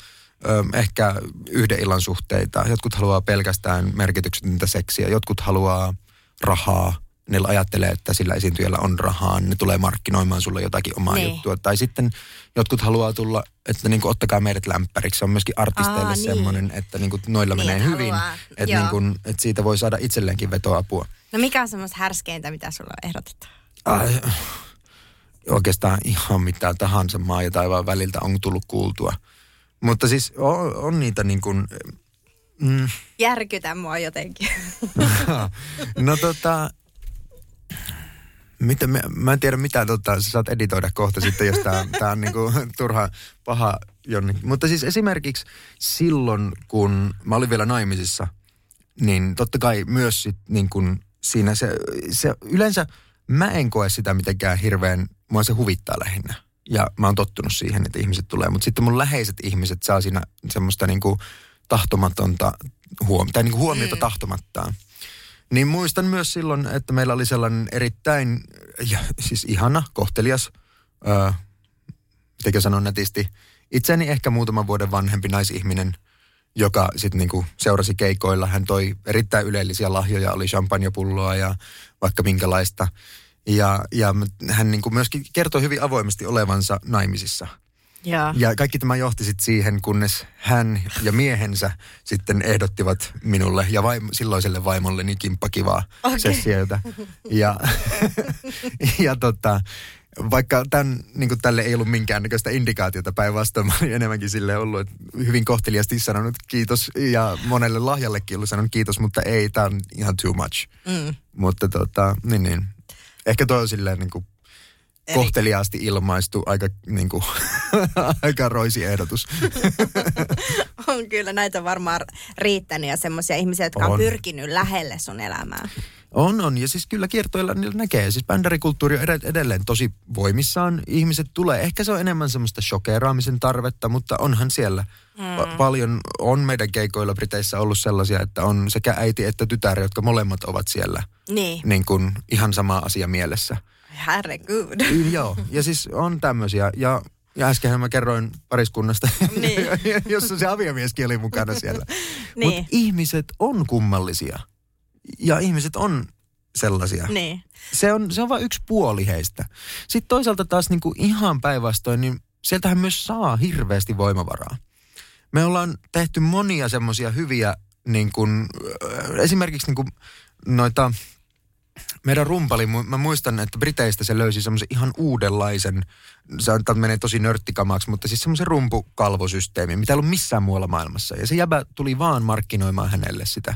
ö, ehkä yhden illan suhteita, jotkut haluaa pelkästään merkityksetöntä seksiä, jotkut haluaa rahaa, ne ajattelee, että sillä esiintyjällä on rahaa, ne tulee markkinoimaan sulle jotakin omaa Niin. juttua. Tai sitten jotkut haluaa tulla, että niin kuin, ottakaa meidät lämpäriksi. Se on myöskin artisteille Aa, niin. semmoinen, että niin kuin, noilla Niin, menee hyvin. haluaa, Että, joo. niin kuin, että siitä voi saada itselleenkin vetoapua. No mikä on semmoista härskeintä, mitä sulla ehdotetaan? Ai, oikeastaan ihan mitä tahansa maa ja taivaan väliltä on tullut kuultua. Mutta siis on, on niitä niin kuin, mm, Järkytä mua jotenkin. no tota, mitä, mä, mä en tiedä mitä tota, sä saat editoida kohta sitten, jos tää, tää on niinku turha paha jonnekin. Mutta siis esimerkiksi silloin, kun mä olin vielä naimisissa, niin totta kai myös sit niin kun siinä se, se, yleensä mä en koe sitä mitenkään hirveän, mua se huvittaa lähinnä. Ja mä oon tottunut siihen, että ihmiset tulee. Mutta sitten mun läheiset ihmiset saa siinä semmoista niinku tahtomatonta huom- tai niinku huomiota mm. tahtomattaan. Niin muistan myös silloin, että meillä oli sellainen erittäin, ja, siis ihana, kohtelias, öö, mitenkä sanon nätisti, itseni ehkä muutaman vuoden vanhempi naisihminen, joka sitten niinku seurasi keikoilla. Hän toi erittäin ylellisiä lahjoja, oli champagnepulloa ja vaikka minkälaista. Ja, ja hän niinku myöskin kertoi hyvin avoimesti olevansa naimisissa. Joo. Ja kaikki tämä johti sitten siihen, kunnes hän ja miehensä sitten ehdottivat minulle ja vaim- silloiselle vaimolle niin kimppakivaa okay. sessiota. Ja, ja tota, vaikka tämän, niin tälle ei ollut minkäännäköistä indikaatiota päinvastoin, mä olin enemmänkin sille ollut että hyvin kohteliasti sanonut kiitos ja monelle lahjallekin ollut sanonut kiitos, mutta ei, tämä on ihan too much. Mm. Mutta tota, niin niin. Ehkä toi on silleen niin kuin kohteliaasti ilmaistu aika, niin kuin, aika roisi ehdotus. On kyllä näitä varmaan riittänyt ja semmoisia ihmisiä, jotka on. On. pyrkinyt lähelle sun elämää. On, on. Ja siis kyllä kiertoilla niillä näkee. Siis bändärikulttuuri on ed- edelleen tosi voimissaan. Ihmiset tulee. Ehkä se on enemmän semmoista shokeraamisen tarvetta, mutta onhan siellä mm. pa- paljon, on meidän keikoilla Briteissä ollut sellaisia, että on sekä äiti että tytär, jotka molemmat ovat siellä Niin. niin kuin ihan sama asia mielessä. Herregud. Joo, ja siis on tämmöisiä. Ja, ja äskenhän mä kerroin pariskunnasta, Niin. jossa se aviomieskin oli mukana siellä. Niin. Mutta ihmiset on kummallisia. Ja ihmiset on sellaisia. Niin. Se on, se on vain yksi puoli heistä. Sitten toisaalta taas niin kuin ihan päinvastoin, niin sieltähän myös saa hirveästi voimavaraa. Me ollaan tehty monia semmoisia hyviä, niin kuin, esimerkiksi niin kuin noita, meidän rumpali, mä muistan, että Briteistä se löysi semmoisen ihan uudenlaisen, se menee tosi nörttikamaksi, mutta siis semmoisen rumpukalvosysteemi, mitä ei ollut missään muualla maailmassa. Ja se jäbä tuli vaan markkinoimaan hänelle sitä.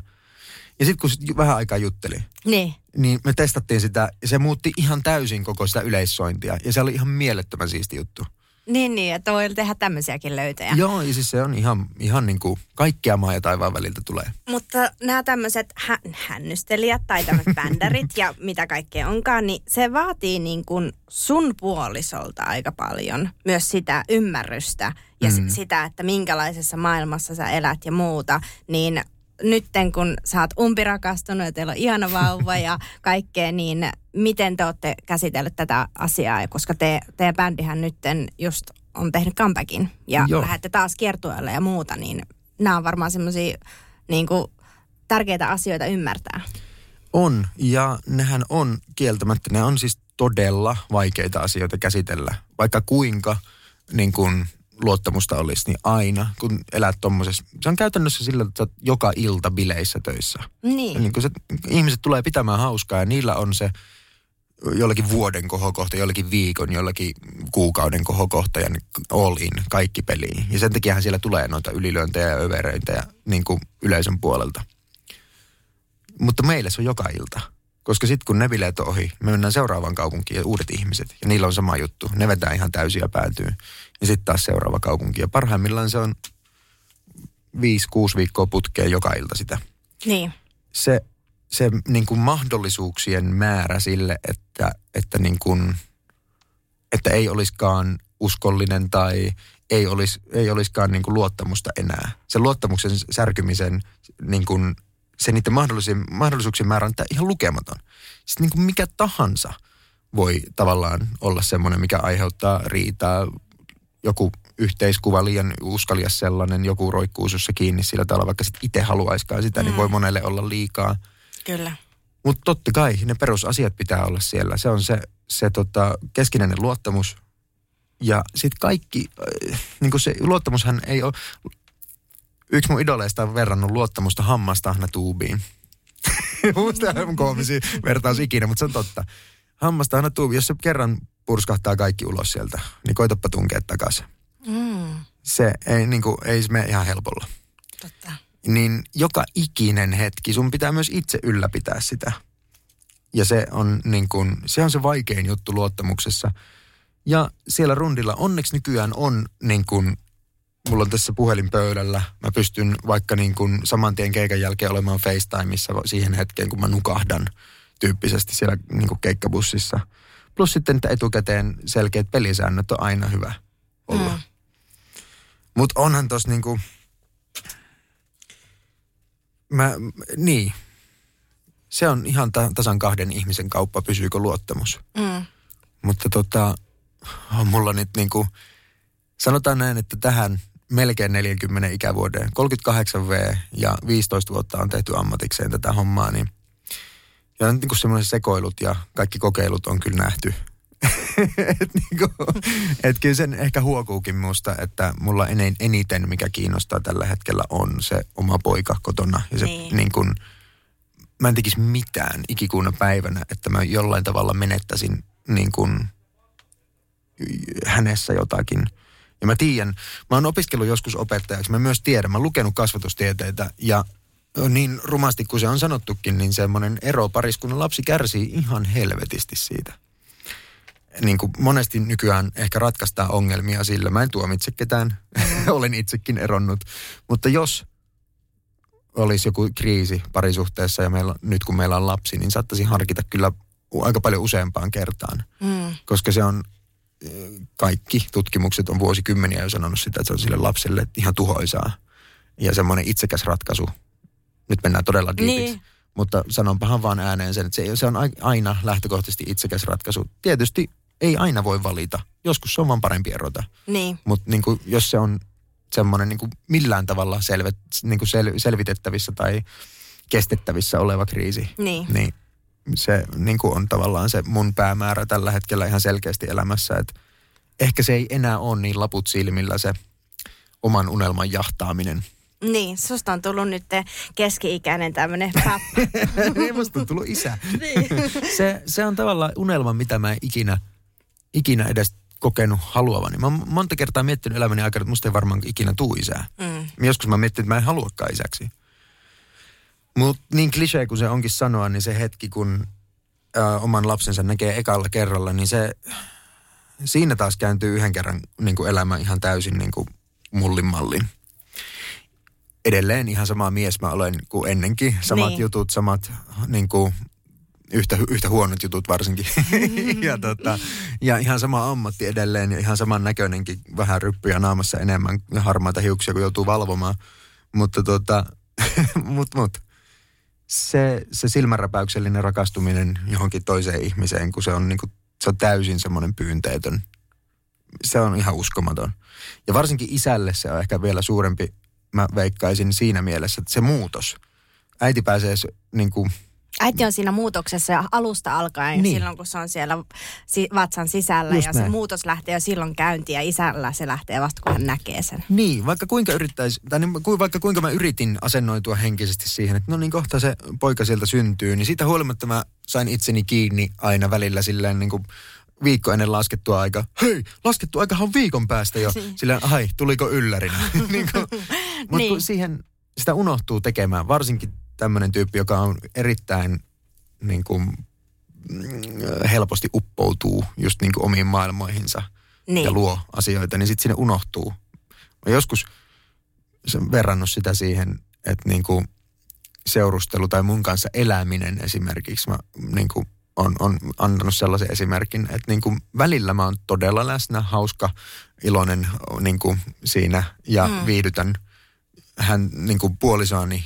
Ja sitten kun sit vähän aikaa jutteli, Niin. niin me testattiin sitä ja se muutti ihan täysin koko sitä yleissointia. Ja se oli ihan mielettömän siisti juttu. Niin, niin, että voi tehdä tämmöisiäkin löytöjä. Joo, ja siis se on ihan, ihan niin kuin kaikkea maa ja taivaan väliltä tulee. Mutta nämä tämmöiset hä- hännystelijät tai tämmöiset bändärit ja mitä kaikkea onkaan, niin se vaatii niin kuin sun puolisolta aika paljon myös sitä ymmärrystä ja mm. sitä, että minkälaisessa maailmassa sä elät ja muuta. Niin nytten kun sä oot umpirakastunut ja teillä on ihana vauva ja kaikkea, niin miten te olette käsitellyt tätä asiaa? Koska te, teidän bändihän nytten just on tehnyt comebackin ja Joo. lähdette taas kiertueelle ja muuta, niin nämä on varmaan semmoisia niin kuin, tärkeitä asioita ymmärtää. On, ja nehän on kieltämättä, ne on siis todella vaikeita asioita käsitellä. Vaikka kuinka niin kuin luottamusta olisi, niin aina kun elät tommosessa, se on käytännössä sillä, että joka ilta bileissä töissä. Niin. Niin kuin se, ihmiset tulee pitämään hauskaa ja niillä on se jollakin vuoden kohokohta, jollakin viikon, jollakin kuukauden kohokohta ja all in, kaikki peliin. Ja sen takiahan siellä tulee noita ylilyöntejä ja överöintejä niin kuin yleisön puolelta. Mutta meille se on joka ilta. Koska sitten kun ne bileet on ohi, me mennään seuraavaan kaupunkiin ja uudet ihmiset. Ja niillä on sama juttu. Ne vetää ihan täysiä päätyy. Ja sitten taas seuraava kaupunki. Ja parhaimmillaan se on 5-6 viikkoa putkeen joka ilta sitä Niin. se, se niin kuin mahdollisuuksien määrä sille, että, että, niin kuin, että ei olisikaan uskollinen tai ei, olisi, ei olisikaan niin kuin luottamusta enää. Se luottamuksen särkymisen, niin kuin, se niiden mahdollisuuksien, mahdollisuuksien määrä on ihan lukematon. Sitten niin kuin mikä tahansa voi tavallaan olla semmoinen, mikä aiheuttaa riitaa. Joku yhteiskuva liian uskalias sellainen, joku roikkuu sussa kiinni sillä tavalla, vaikka sit itse haluaiskaan sitä, mm. niin voi monelle olla liikaa. Kyllä. Mutta totta kai ne perusasiat pitää olla siellä. Se on se, se tota, keskinäinen luottamus. Ja sitten kaikki, äh, niin se luottamushan ei ole, yksi mun idoleista on verrannut luottamusta hammastahna-tuubiin. Muista on koomisi vertaus ikinä, mutta se on totta. Hammastahna-tuubi, jos se kerran purskahtaa kaikki ulos sieltä, niin koitapa tunkea takaisin. Mm, Se ei, niin kuin, ei se mene ihan helpolla. totta. Niin joka ikinen hetki, sun pitää myös itse ylläpitää sitä. Ja se on, niin kuin, se on se vaikein juttu luottamuksessa. Ja siellä rundilla onneksi nykyään on niin kuin, mulla on tässä puhelin pöydällä. Mä pystyn vaikka niin kuin saman tien keikan jälkeen olemaan FaceTimeissa siihen hetkeen, kun mä nukahdan tyyppisesti siellä niin kuin keikkabussissa. Plus sitten, että etukäteen selkeät pelisäännöt on aina hyvä olla. Mm. Mutta onhan tos niinku, mä, niin, se on ihan ta- tasan kahden ihmisen kauppa, pysyykö luottamus. Mm. Mutta tota, on mulla nyt niinku, sanotaan näin, että tähän melkein 40 ikävuoden, 38 V ja 15 vuotta on tehty ammatikseen tätä hommaa, niin ja nyt niinku semmoiset sekoilut ja kaikki kokeilut on kyllä nähty. et, niinku, et kyllä sen ehkä huokuukin musta, että mulla eniten, mikä kiinnostaa tällä hetkellä, on se oma poika kotona. Ja se Niin. niin kuin, mä en tekisi mitään ikikuuna päivänä, että mä jollain tavalla menettäisin niin kuin, hänessä jotakin. Ja mä tiedän, mä oon opiskellut joskus opettajaksi, mä myös tiedän, mä oon lukenut kasvatustieteitä ja niin rumasti kuin se on sanottukin, niin semmoinen ero pariskunnan lapsi kärsii ihan helvetisti siitä. Niin kuin monesti nykyään ehkä ratkaistaan ongelmia sillä. Mä en tuomitse ketään, olen itsekin eronnut. Mutta jos olisi joku kriisi parisuhteessa ja meillä, nyt kun meillä on lapsi, niin saattaisi harkita kyllä aika paljon useampaan kertaan. Mm. Koska se on, eh, kaikki tutkimukset on vuosikymmeniä jo sanonut sitä, että se on sille lapselle ihan tuhoisaa. Ja semmoinen itsekäs ratkaisu. Nyt mennään todella diipiksi. Niin. Mutta sanonpahan vaan ääneen sen, että se, se on ai- aina lähtökohtaisesti itsekäs ratkaisu. Tietysti ei aina voi valita. Joskus se on vaan parempi erota. Niin. Mutta niin jos se on semmoinen niin millään tavalla selvet, niin kuin sel, selvitettävissä tai kestettävissä oleva kriisi, Niin. niin se niin kuin on tavallaan se mun päämäärä tällä hetkellä ihan selkeästi elämässä, että ehkä se ei enää ole niin laput silmillä se oman unelman jahtaaminen. Niin, susta on tullut nyt keski-ikäinen tämmöinen pappa. niin musta on tullut isä. niin. se, se on tavallaan unelma, mitä mä en ikinä, ikinä edes kokenut haluavani. Mä oon monta kertaa miettinyt elämäni aikana, että musta ei varmaan ikinä tuu isää. Mm. Joskus mä mietin, että mä en haluakaan isäksi. Mutta niin klisee kuin se onkin sanoa, niin se hetki, kun ä, oman lapsensa näkee ekalla kerralla, niin se, siinä taas kääntyy yhden kerran niin kuin elämä ihan täysin niin kuin mullin mallin. Edelleen ihan sama mies mä olen kuin ennenkin. Samat Niin. jutut, samat niin kuin, yhtä, yhtä huonot jutut varsinkin. ja, tota, ja ihan sama ammatti edelleen ja ihan saman näköinenkin. Vähän ryppyjä naamassa enemmän ja harmaita hiuksia, kun joutuu valvomaan. Mutta tota, mut, mut. Se, se silmänräpäyksellinen rakastuminen johonkin toiseen ihmiseen, kun se on, niinku, se on täysin semmoinen pyynteetön. Se on ihan uskomaton. Ja varsinkin isälle se on ehkä vielä suurempi, mä veikkaisin siinä mielessä, että se muutos. Äiti pääsee s- niinku, Äiti on siinä muutoksessa ja alusta alkaen, Niin. niin. silloin kun se on siellä si- vatsan sisällä Just ja se näin. muutos lähtee jo silloin käyntiin ja isällä se lähtee vasta kun hän näkee sen. Niin, vaikka kuinka yrittäisi, tai niin, ku- vaikka kuinka mä yritin asennoitua henkisesti siihen, että no niin kohta se poika sieltä syntyy, niin siitä huolimatta mä sain itseni kiinni aina välillä silleen niin kuin viikko ennen laskettua aika. Hei, laskettu aikahan on viikon päästä jo. Silleen, ai, tuliko yllärinä? niin kuin, mutta Niin. siihen sitä unohtuu tekemään, varsinkin tämmöinen tyyppi, joka on erittäin niin kuin, mm, helposti uppoutuu just niin kuin omiin maailmoihinsa Niin. ja luo asioita, niin sitten sinne unohtuu. Mä joskus sen verrannut sitä siihen, että niinku seurustelu tai mun kanssa eläminen esimerkiksi, mä niinku on, on antanut sellaisen esimerkin, että niinku välillä mä oon todella läsnä, hauska, iloinen niinku siinä ja mm. viihdytän hän niinku puolisoani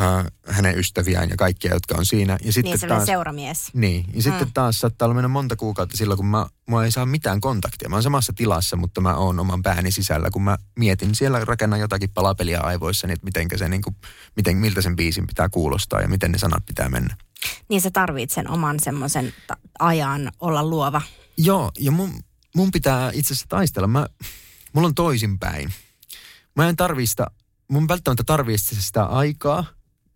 äh, hänen ystäviään ja kaikkia, jotka on siinä. Ja sitten Niin, sellainen seuramies. Niin, ja sitten taas saattaa olla mennä monta kuukautta silloin, kun mä, mä ei saa mitään kontaktia. Mä oon samassa tilassa, mutta mä oon oman pääni sisällä, kun mä mietin, siellä rakennan jotakin palapeliä aivoissani, että mitenkä se, niin kuin, miten, miltä sen biisin pitää kuulostaa ja miten ne sanat pitää mennä. Niin sä tarvit sen oman semmoisen ta- ajan olla luova. Joo, ja mun, mun pitää itse asiassa taistella. Mä, mulla on toisinpäin. Mä en tarvii sitä, mun välttämättä tarvii sitä aikaa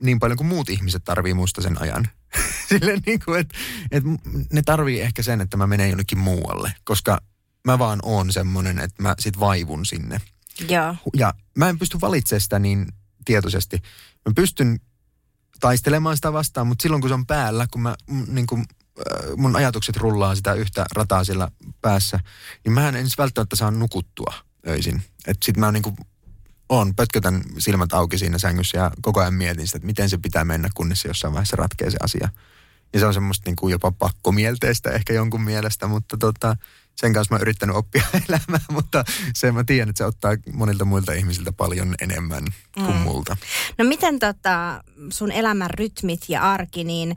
niin paljon kuin muut ihmiset tarvii musta sen ajan. Silleen niin kuin, että et ne tarvii ehkä sen, että mä menen jonnekin muualle, koska mä vaan oon semmonen, että mä sit vaivun sinne. Joo. Ja mä en pysty valitsemaan sitä niin tietoisesti. Mä pystyn taistelemaan sitä vastaan, mutta silloin kun se on päällä, kun mä niin kuin, äh, mun ajatukset rullaa sitä yhtä rataa siellä päässä, niin mä en edes välttämättä saa nukuttua öisin. Että sit mä niin kuin on, pötkötän silmät auki siinä sängyssä ja koko ajan mietin sitä, että miten se pitää mennä, kunnes jossain vaiheessa ratkee se asia. Ja se on semmoista niin kuin jopa pakkomielteistä ehkä jonkun mielestä, mutta tota, sen kanssa mä oon yrittänyt oppia elämää, mutta se mä tiedän, että se ottaa monilta muilta ihmisiltä paljon enemmän kuin Mm. multa. No miten tota, sun elämän rytmit ja arki, niin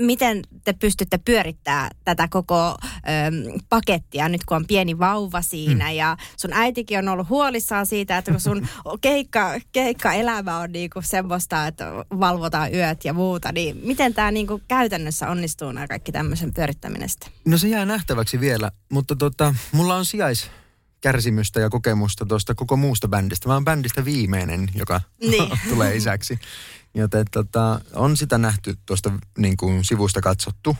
miten te pystytte pyörittää tätä koko ö, pakettia nyt kun on pieni vauva siinä mm. ja sun äitikin on ollut huolissaan siitä, että kun sun keikka, keikka-elämä on niinku semmoista, että valvotaan yöt ja muuta, niin miten tämä niinku käytännössä onnistuu nämä kaikki tämmöisen pyörittäminen sitten? No se jää nähtäväksi vielä, mutta tota, mulla on sijais kärsimystä ja kokemusta tuosta koko muusta bändistä. Mä oon bändistä viimeinen, joka Niin. tulee isäksi. Joten tota, on sitä nähty tuosta niin kuin sivusta katsottu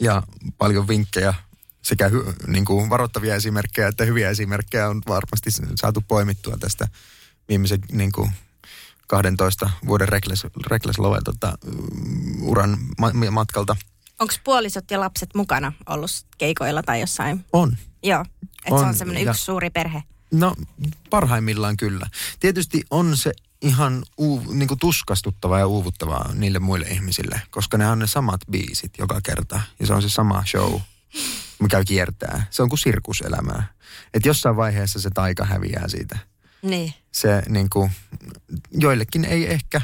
ja paljon vinkkejä sekä hy, niin kuin varoittavia esimerkkejä että hyviä esimerkkejä on varmasti saatu poimittua tästä viimeisen niin kuin 12 vuoden Reckless, Reckless Love tota, uran ma- matkalta. Onko puolisot ja lapset mukana ollut keikoilla tai jossain? On. Joo, että se On, semmoinen ja- yksi suuri perhe. No parhaimmillaan kyllä. Tietysti on se ihan uu, niin kuin tuskastuttavaa ja uuvuttavaa niille muille ihmisille, koska ne on ne samat biisit joka kerta. Ja se on se sama show, mikä kiertää. Se on kuin sirkuselämää. Että jossain vaiheessa se taika häviää siitä. Niin. Se niin kuin, joillekin ei ehkä,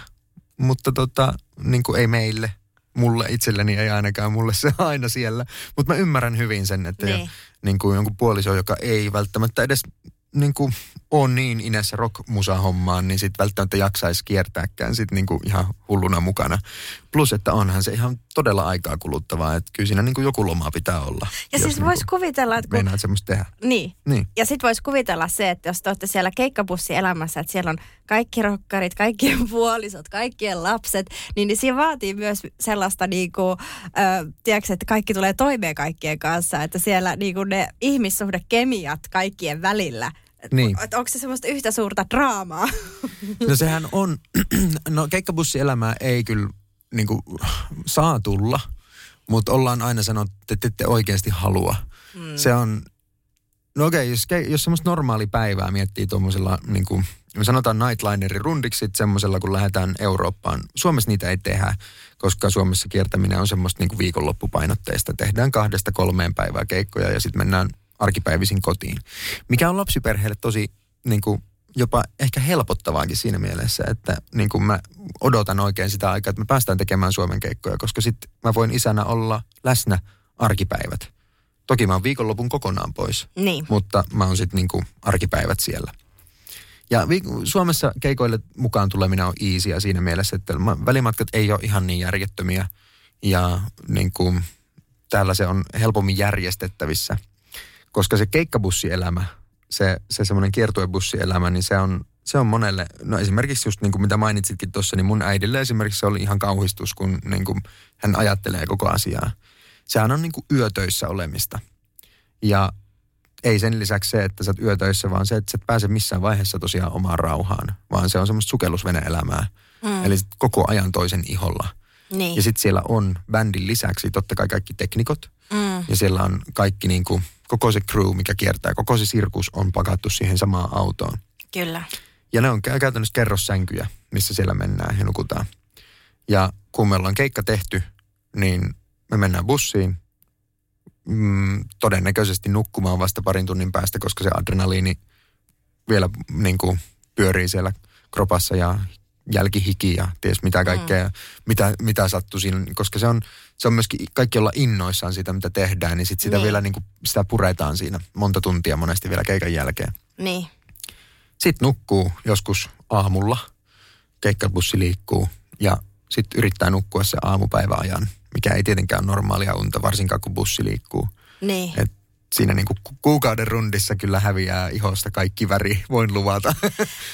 mutta tota, niin kuin ei meille. Mulle itselleni ei ainakaan, mulle se aina siellä. Mutta mä ymmärrän hyvin sen, että Niin. niin. niin kuin jonkun puoliso, joka ei välttämättä edes niin kuin on niin inessä rock-musa-hommaan, niin sitten välttämättä jaksaisi kiertääkään sit niin kuin ihan hulluna mukana. Plus, että onhan se ihan todella aikaa kuluttavaa, että kyllä siinä niin kuin joku loma pitää olla. Ja siis niin voisi kuvitella, että kun... Semmoista tehdä. Niin. Niin. Ja sitten voisi kuvitella se, että jos te olette siellä keikkabussielämässä, että siellä on kaikki rokkarit, kaikkien puolisot, kaikkien lapset, niin, niin siinä vaatii myös sellaista niin kuin, äh, tiedätkö, että kaikki tulee toimeen kaikkien kanssa, että siellä niin kuin ne ihmissuhdekemiat kaikkien välillä, Niin. että onko se semmoista yhtä suurta draamaa? No sehän on, no keikkabussielämää ei kyllä niin kuin, saa tulla, mutta ollaan aina sanottu, että te ette oikeasti halua. Mm. Se on, no okei, jos, jos semmoista normaali päivää miettii tuommoisella, niin kuin, me sanotaan nightlinerin rundiksi, semmoisella kun lähdetään Eurooppaan. Suomessa niitä ei tehdä, koska Suomessa kiertäminen on semmoista niin kuin viikonloppupainotteista. Tehdään kahdesta kolmeen päivää keikkoja ja sitten mennään arkipäivisin kotiin. Mikä on lapsiperheelle tosi niin kuin, jopa ehkä helpottavaakin siinä mielessä, että niin kuin mä odotan oikein sitä aikaa, että me päästään tekemään Suomen keikkoja, koska sitten mä voin isänä olla läsnä arkipäivät. Toki mä oon viikonlopun kokonaan pois, niin. mutta mä oon sitten niinku arkipäivät siellä. Ja viik- Suomessa keikoille mukaan tuleminen on easyä siinä mielessä, että ma- välimatkat ei ole ihan niin järjettömiä ja niin kuin, täällä se on helpommin järjestettävissä. Koska se keikkabussielämä, se, se semmoinen kiertuebussielämä, niin se on, se on monelle, no esimerkiksi just niin kuin mitä mainitsitkin tuossa, niin mun äidille esimerkiksi se oli ihan kauhistus, kun niin kuin hän ajattelee koko asiaa. Sehän on niin kuin yötöissä olemista. Ja ei sen lisäksi se, että sä oot yötöissä, vaan se, että sä et pääse missään vaiheessa tosiaan omaan rauhaan, vaan se on semmoista sukellusvene-elämää. Mm. Eli sit koko ajan toisen iholla. Niin. Ja sitten siellä on bändin lisäksi totta kai kaikki teknikot. Mm. Ja siellä on kaikki niin kuin, koko se crew, mikä kiertää, koko se sirkus on pakattu siihen samaan autoon. Kyllä. Ja ne on kä- käytännössä kerrossänkyjä, missä siellä mennään ja nukutaan. Ja kun me ollaan keikka tehty, niin me mennään bussiin, mm, todennäköisesti nukkumaan vasta parin tunnin päästä, koska se adrenaliini vielä niin kuin pyörii siellä kropassa ja jälkihiki ja ties mitä kaikkea, mm. mitä, mitä sattui siinä, koska se on, se on myöskin kaikki olla innoissaan siitä, mitä tehdään, niin sit sitä Niin. vielä niin kuin, sitä puretaan siinä monta tuntia monesti vielä keikan jälkeen. Niin. Sitten nukkuu joskus aamulla, keikkabussi liikkuu ja sitten yrittää nukkua se aamupäiväajan, mikä ei tietenkään ole normaalia unta, varsinkaan kun bussi liikkuu. Niin. Et siinä niinku ku- kuukauden rundissa kyllä häviää ihosta kaikki väri, voin luvata.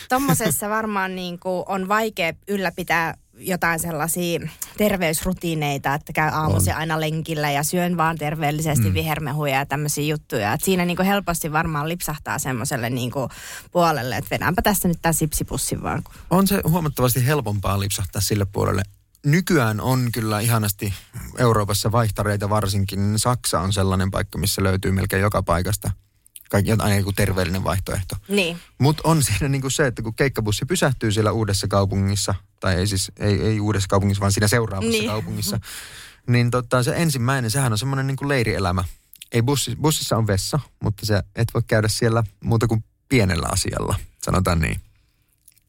Tuommoisessa varmaan niin kuin on vaikea ylläpitää jotain sellaisia terveysrutiineita, että käy aamuisin aina lenkillä ja syön vaan terveellisesti mm. vihermehuja ja tämmöisiä juttuja. Et siinä niin kuin helposti varmaan lipsahtaa semmoiselle niin kuin puolelle, että vedäänpä tässä nyt tämä sipsipussi vaan. on se huomattavasti helpompaa lipsahtaa sille puolelle. Nykyään on kyllä ihanasti Euroopassa vaihtareita varsinkin. Saksa on sellainen paikka, missä löytyy melkein joka paikasta kaikki, aina joku terveellinen vaihtoehto. Niin. Mutta on siinä niinku se, että kun keikkabussi pysähtyy siellä uudessa kaupungissa, tai ei siis, ei, ei uudessa kaupungissa, vaan siinä seuraavassa Niin. kaupungissa, niin tota, se ensimmäinen, sehän on semmoinen niinku leirielämä. Ei bussi, bussissa on vessa, mutta se et voi käydä siellä muuta kuin pienellä asialla, sanotaan niin.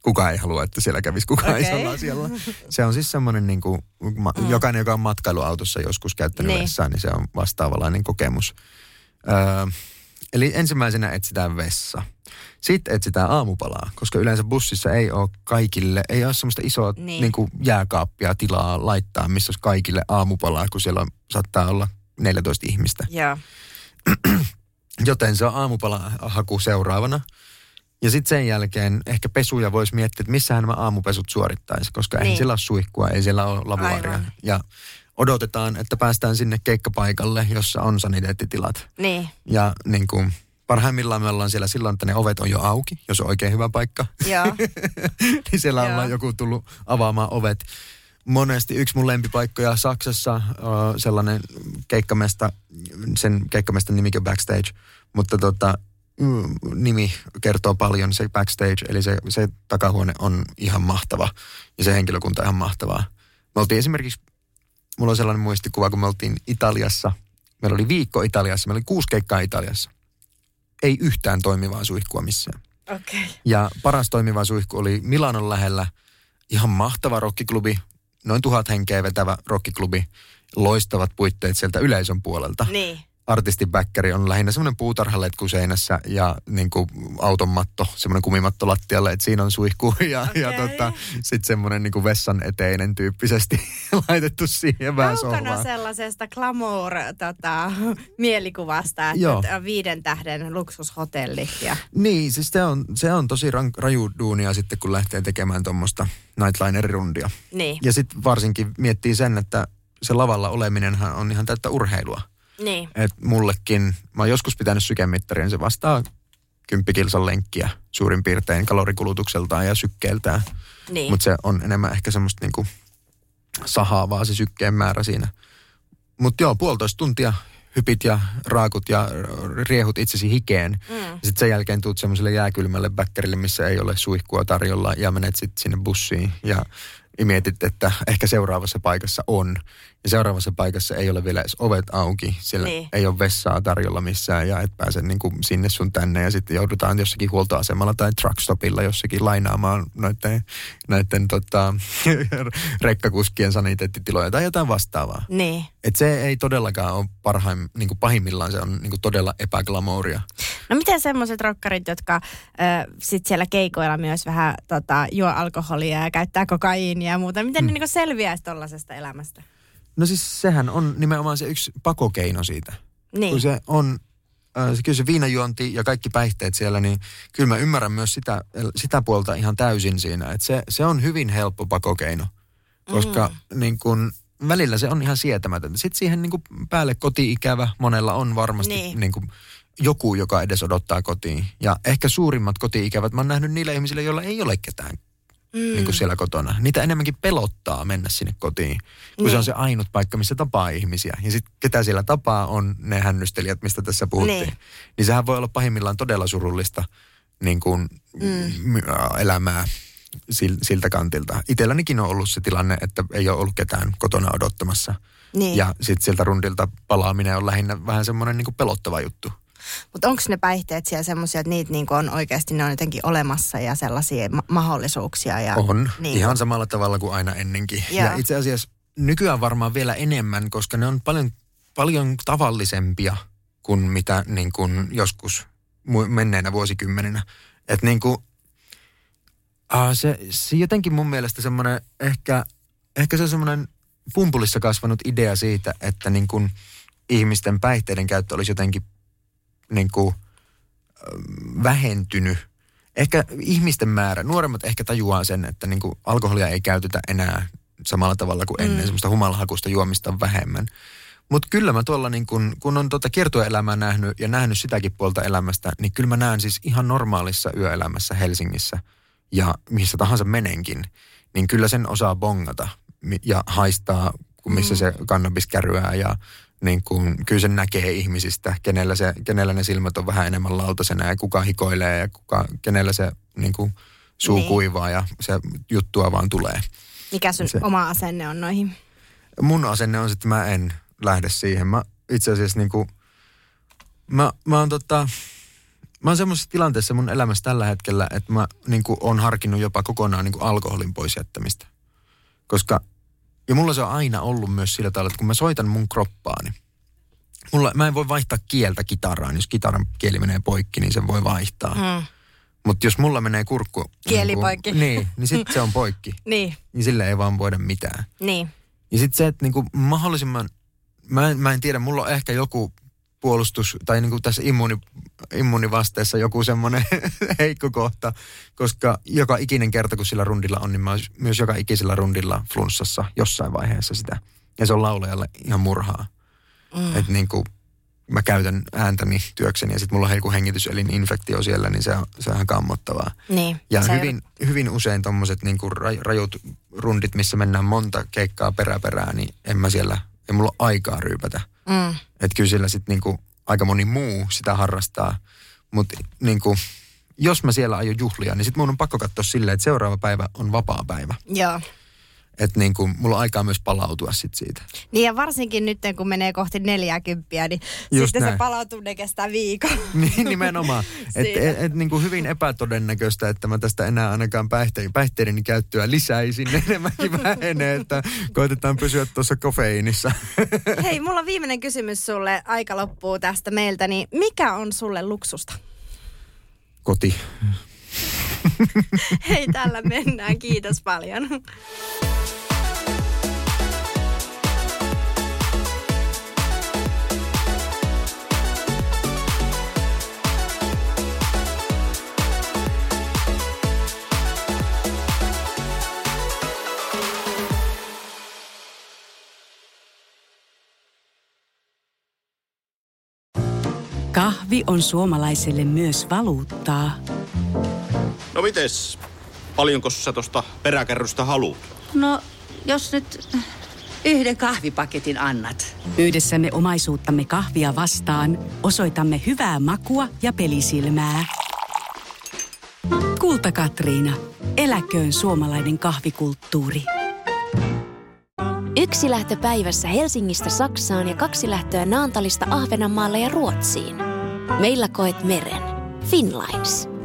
Kukaan ei halua, että siellä kävisi kukaan okay. isolla asialla. Se on siis semmoinen, niin kuin, mm. jokainen, joka on matkailuautossa joskus käyttänyt niin. vessaa, niin se on vastaavanlainen kokemus. Öö, eli ensimmäisenä etsitään vessa. Sitten etsitään aamupalaa, koska yleensä bussissa ei ole kaikille, ei ole semmoista isoa Niin. niin. Kuin jääkaappia tilaa laittaa, missä olisi kaikille aamupalaa, kun siellä on, saattaa olla 14 ihmistä. Joo. Joten se on aamupalahaku seuraavana. Ja sitten sen jälkeen ehkä pesuja voisi miettiä, että missähän nämä aamupesut suorittaisi, koska niin. Ei siellä ole suihkua, ei siellä ole lavuaaria. Aivan. Ja odotetaan, että päästään sinne keikkapaikalle, jossa on saniteettitilat. Niin. Ja niin kuin, parhaimmillaan me ollaan siellä silloin, että ne ovet on jo auki, jos on oikein hyvä paikka. Joo. niin siellä Joo. ollaan joku tullut avaamaan ovet. Monesti yksi mun lempipaikkoja Saksassa, sellainen keikkamesta, sen keikkamestan nimikin Backstage, mutta tota, mm, nimi kertoo paljon, se Backstage, eli se, se takahuone on ihan mahtava ja se henkilökunta on ihan mahtavaa. Me oltiin esimerkiksi, mulla on sellainen muistikuva, kun me oltiin Italiassa, meillä oli viikko Italiassa, meillä oli kuusi keikkaa Italiassa. Ei yhtään toimivaa suihkua missään. Okei. Okay. Ja paras toimiva suihku oli Milanon lähellä. Ihan mahtava rokkiklubi, noin tuhat henkeä vetävä rokkiklubi. Loistavat puitteet sieltä yleisön puolelta. Niin. Artistin bäkkäri on lähinnä semmoinen puutarhaletku seinässä ja niin kuin auton matto, semmoinen kumimatto lattialle, että siinä on suihku ja, okay. ja tota, sitten semmoinen niin kuin vessan eteinen tyyppisesti laitettu siihen vähän Kaukana sellaisesta glamour tota, mielikuvasta, että Joo. viiden tähden luksushotelli. Ja, Niin, siis se on, se on tosi rank, raju duunia sitten, kun lähtee tekemään tuommoista nightliner-rundia. niin. Ja sitten varsinkin miettii sen, että se lavalla oleminenhan on ihan täyttä urheilua. Niin. Et mullekin, mä oon joskus pitänyt sykemittarin, se vastaa 10 kilsan lenkkiä suurin piirtein kalorikulutukseltaan ja sykkeeltään. Niin. Mutta se on enemmän ehkä semmoista niinku sahaavaa se sykkeen määrä siinä. Mutta joo, puolitoista tuntia hypit ja raakut ja riehut itsesi hikeen. Mm. Sitten sen jälkeen tuut semmoiselle jääkylmälle bäkkärille, missä ei ole suihkua tarjolla ja menet sitten sinne bussiin ja mietit, että ehkä seuraavassa paikassa on. Ja seuraavassa paikassa ei ole vielä edes ovet auki, siellä Niin. niin. ei ole vessaa tarjolla missään ja et pääse niin kuin sinne sun tänne ja sitten joudutaan jossakin huoltoasemalla tai truckstopilla jossakin lainaamaan noiden, noiden tota, rekkakuskien saniteettitiloja tai jotain vastaavaa. Niin. Et se ei todellakaan ole parhaim, niin kuin pahimmillaan se on niin kuin todella epäglamouria. No miten semmoiset rokkarit, jotka äh, sit siellä keikoilla myös vähän tota, juo alkoholia ja käyttää kokaiinia ja muuta, miten mm. ne niinku selviäisi tollaisesta elämästä? No siis sehän on nimenomaan se yksi pakokeino siitä. Niin. Kun se on, äh, se, kyllä se viinajuonti ja kaikki päihteet siellä, niin kyllä mä ymmärrän myös sitä, sitä puolta ihan täysin siinä. Että se, se on hyvin helppo pakokeino, koska mm. niin kun, välillä se on ihan sietämätöntä. Sitten siihen niin kun päälle koti-ikävä monella on varmasti Niin. niin. Niin kun, joku, joka edes odottaa kotiin. Ja ehkä suurimmat koti-ikävät mä oon nähnyt niillä ihmisillä, joilla ei ole ketään mm. niin kuin siellä kotona. Niitä enemmänkin pelottaa mennä sinne kotiin, kun Niin. se on se ainut paikka, missä tapaa ihmisiä. Ja sitten ketä siellä tapaa on ne hännystelijät, mistä tässä puhuttiin. Niin. Niin, niin sehän voi olla pahimmillaan todella surullista niin kuin, mm. elämää sil- siltä kantilta. Itsellänikin on ollut se tilanne, että ei ole ollut ketään kotona odottamassa. Niin. Ja sitten sieltä rundilta palaaminen on lähinnä vähän semmoinen niin pelottava juttu. Mutta onko ne päihteet siellä semmoisia, että niitä niinku on oikeasti, ne on jotenkin olemassa ja sellaisia ma- mahdollisuuksia? Ja, On, Niin. ihan samalla tavalla kuin aina ennenkin. Joo. Ja itse asiassa nykyään varmaan vielä enemmän, koska ne on paljon, paljon tavallisempia kuin mitä niin kuin joskus menneinä vuosikymmeninä. Että niin kuin, äh, se, se jotenkin mun mielestä semmoinen ehkä, ehkä se on semmoinen pumpulissa kasvanut idea siitä, että niin kuin ihmisten päihteiden käyttö olisi jotenkin niin kuin, vähentynyt. Ehkä ihmisten määrä, nuoremmat ehkä tajuaa sen, että niin kuin alkoholia ei käytetä enää samalla tavalla kuin ennen. Mm. Semmoista humalahakusta juomista vähemmän. Mutta kyllä mä tuolla niin kun, kun on tuota kiertoelämää nähnyt ja nähnyt sitäkin puolta elämästä, niin kyllä mä näen siis ihan normaalissa yöelämässä Helsingissä ja missä tahansa menenkin, niin kyllä sen osaa bongata ja haistaa, kun missä mm. se kannabis kärryää ja niin kun, kyllä sen näkee ihmisistä, kenellä, se, kenellä ne silmät on vähän enemmän lautasena ja kuka hikoilee ja kuka, kenellä se niin kun, suu Niin. niin. kuivaa ja se juttua vaan tulee. Mikä sun Se- oma asenne on noihin? mun asenne on, että mä en lähde siihen. Mä itse asiassa niinku, mä, mä oon tota, mä oon semmoisessa tilanteessa mun elämässä tällä hetkellä, että mä niinku on harkinnut jopa kokonaan niinku alkoholin pois jättämistä. Koska, ja mulla se on aina ollut myös sillä tavalla, että kun mä soitan mun kroppaani, mulla, mä en voi vaihtaa kieltä kitaraan. Jos kitaran kieli menee poikki, niin sen voi vaihtaa. Mm. Mutta jos mulla menee kurkku... Kieli niinku- poikki. Niin, niin sitten se on poikki. Niin, Niin sille ei vaan voida mitään. niin. Ja sitten se, että niinku mahdollisimman, mä en, mä en tiedä, mulla on ehkä joku puolustus, tai niinku tässä immuuni, immuunivasteessa joku semmoinen heikko kohta, koska joka ikinen kerta, kun sillä rundilla on, niin mä oon myös joka ikisellä rundilla flunssassa jossain vaiheessa sitä. Ja se on laulajalle ihan murhaa. Mm. Että niinku, mä käytän ääntäni työkseni ja sitten mulla on joku hengityselinfektio siellä, niin se on, se on ihan kammottavaa. Niin. Ja hyvin, hyvin usein tommoset niinku raj- rajut rundit, missä mennään monta keikkaa peräperää, niin en mä siellä, ei mulla ole aikaa ryypätä. Mm. Että kyllä sillä sitten niinku aika moni muu sitä harrastaa. Mutta niinku, jos mä siellä aion juhlia, niin sitten mun on pakko katsoa silleen, että seuraava päivä on vapaa päivä. Joo. Että niinku, mulla on aikaa myös palautua sit siitä. Niin ja varsinkin nyt, kun menee kohti 40, niin Just sitten se näin. palautuminen kestää viikon. Niin nimenomaan. Että Siinä. et, et, niinku hyvin epätodennäköistä, että mä tästä enää ainakaan päihteiden, päihteiden käyttöä lisäisin. Enemmänkin vähenee, että koitetaan pysyä tuossa kofeiinissa. Hei, mulla on viimeinen kysymys sulle. Aika loppuu tästä meiltä. Niin mikä on sulle luksusta? Koti. Hei, tällä mennään. Kiitos paljon. Kahvi on suomalaiselle myös valuuttaa. No mites? Paljonko sä tosta peräkärrystä haluat? No, jos nyt yhden kahvipaketin annat. Yhdessämme omaisuuttamme kahvia vastaan osoitamme hyvää makua ja pelisilmää. Kulta Katriina. Eläköön suomalainen kahvikulttuuri. Yksi lähtö päivässä Helsingistä Saksaan ja kaksi lähtöä Naantalista Ahvenanmaalle ja Ruotsiin. Meillä koet meren. Finlines.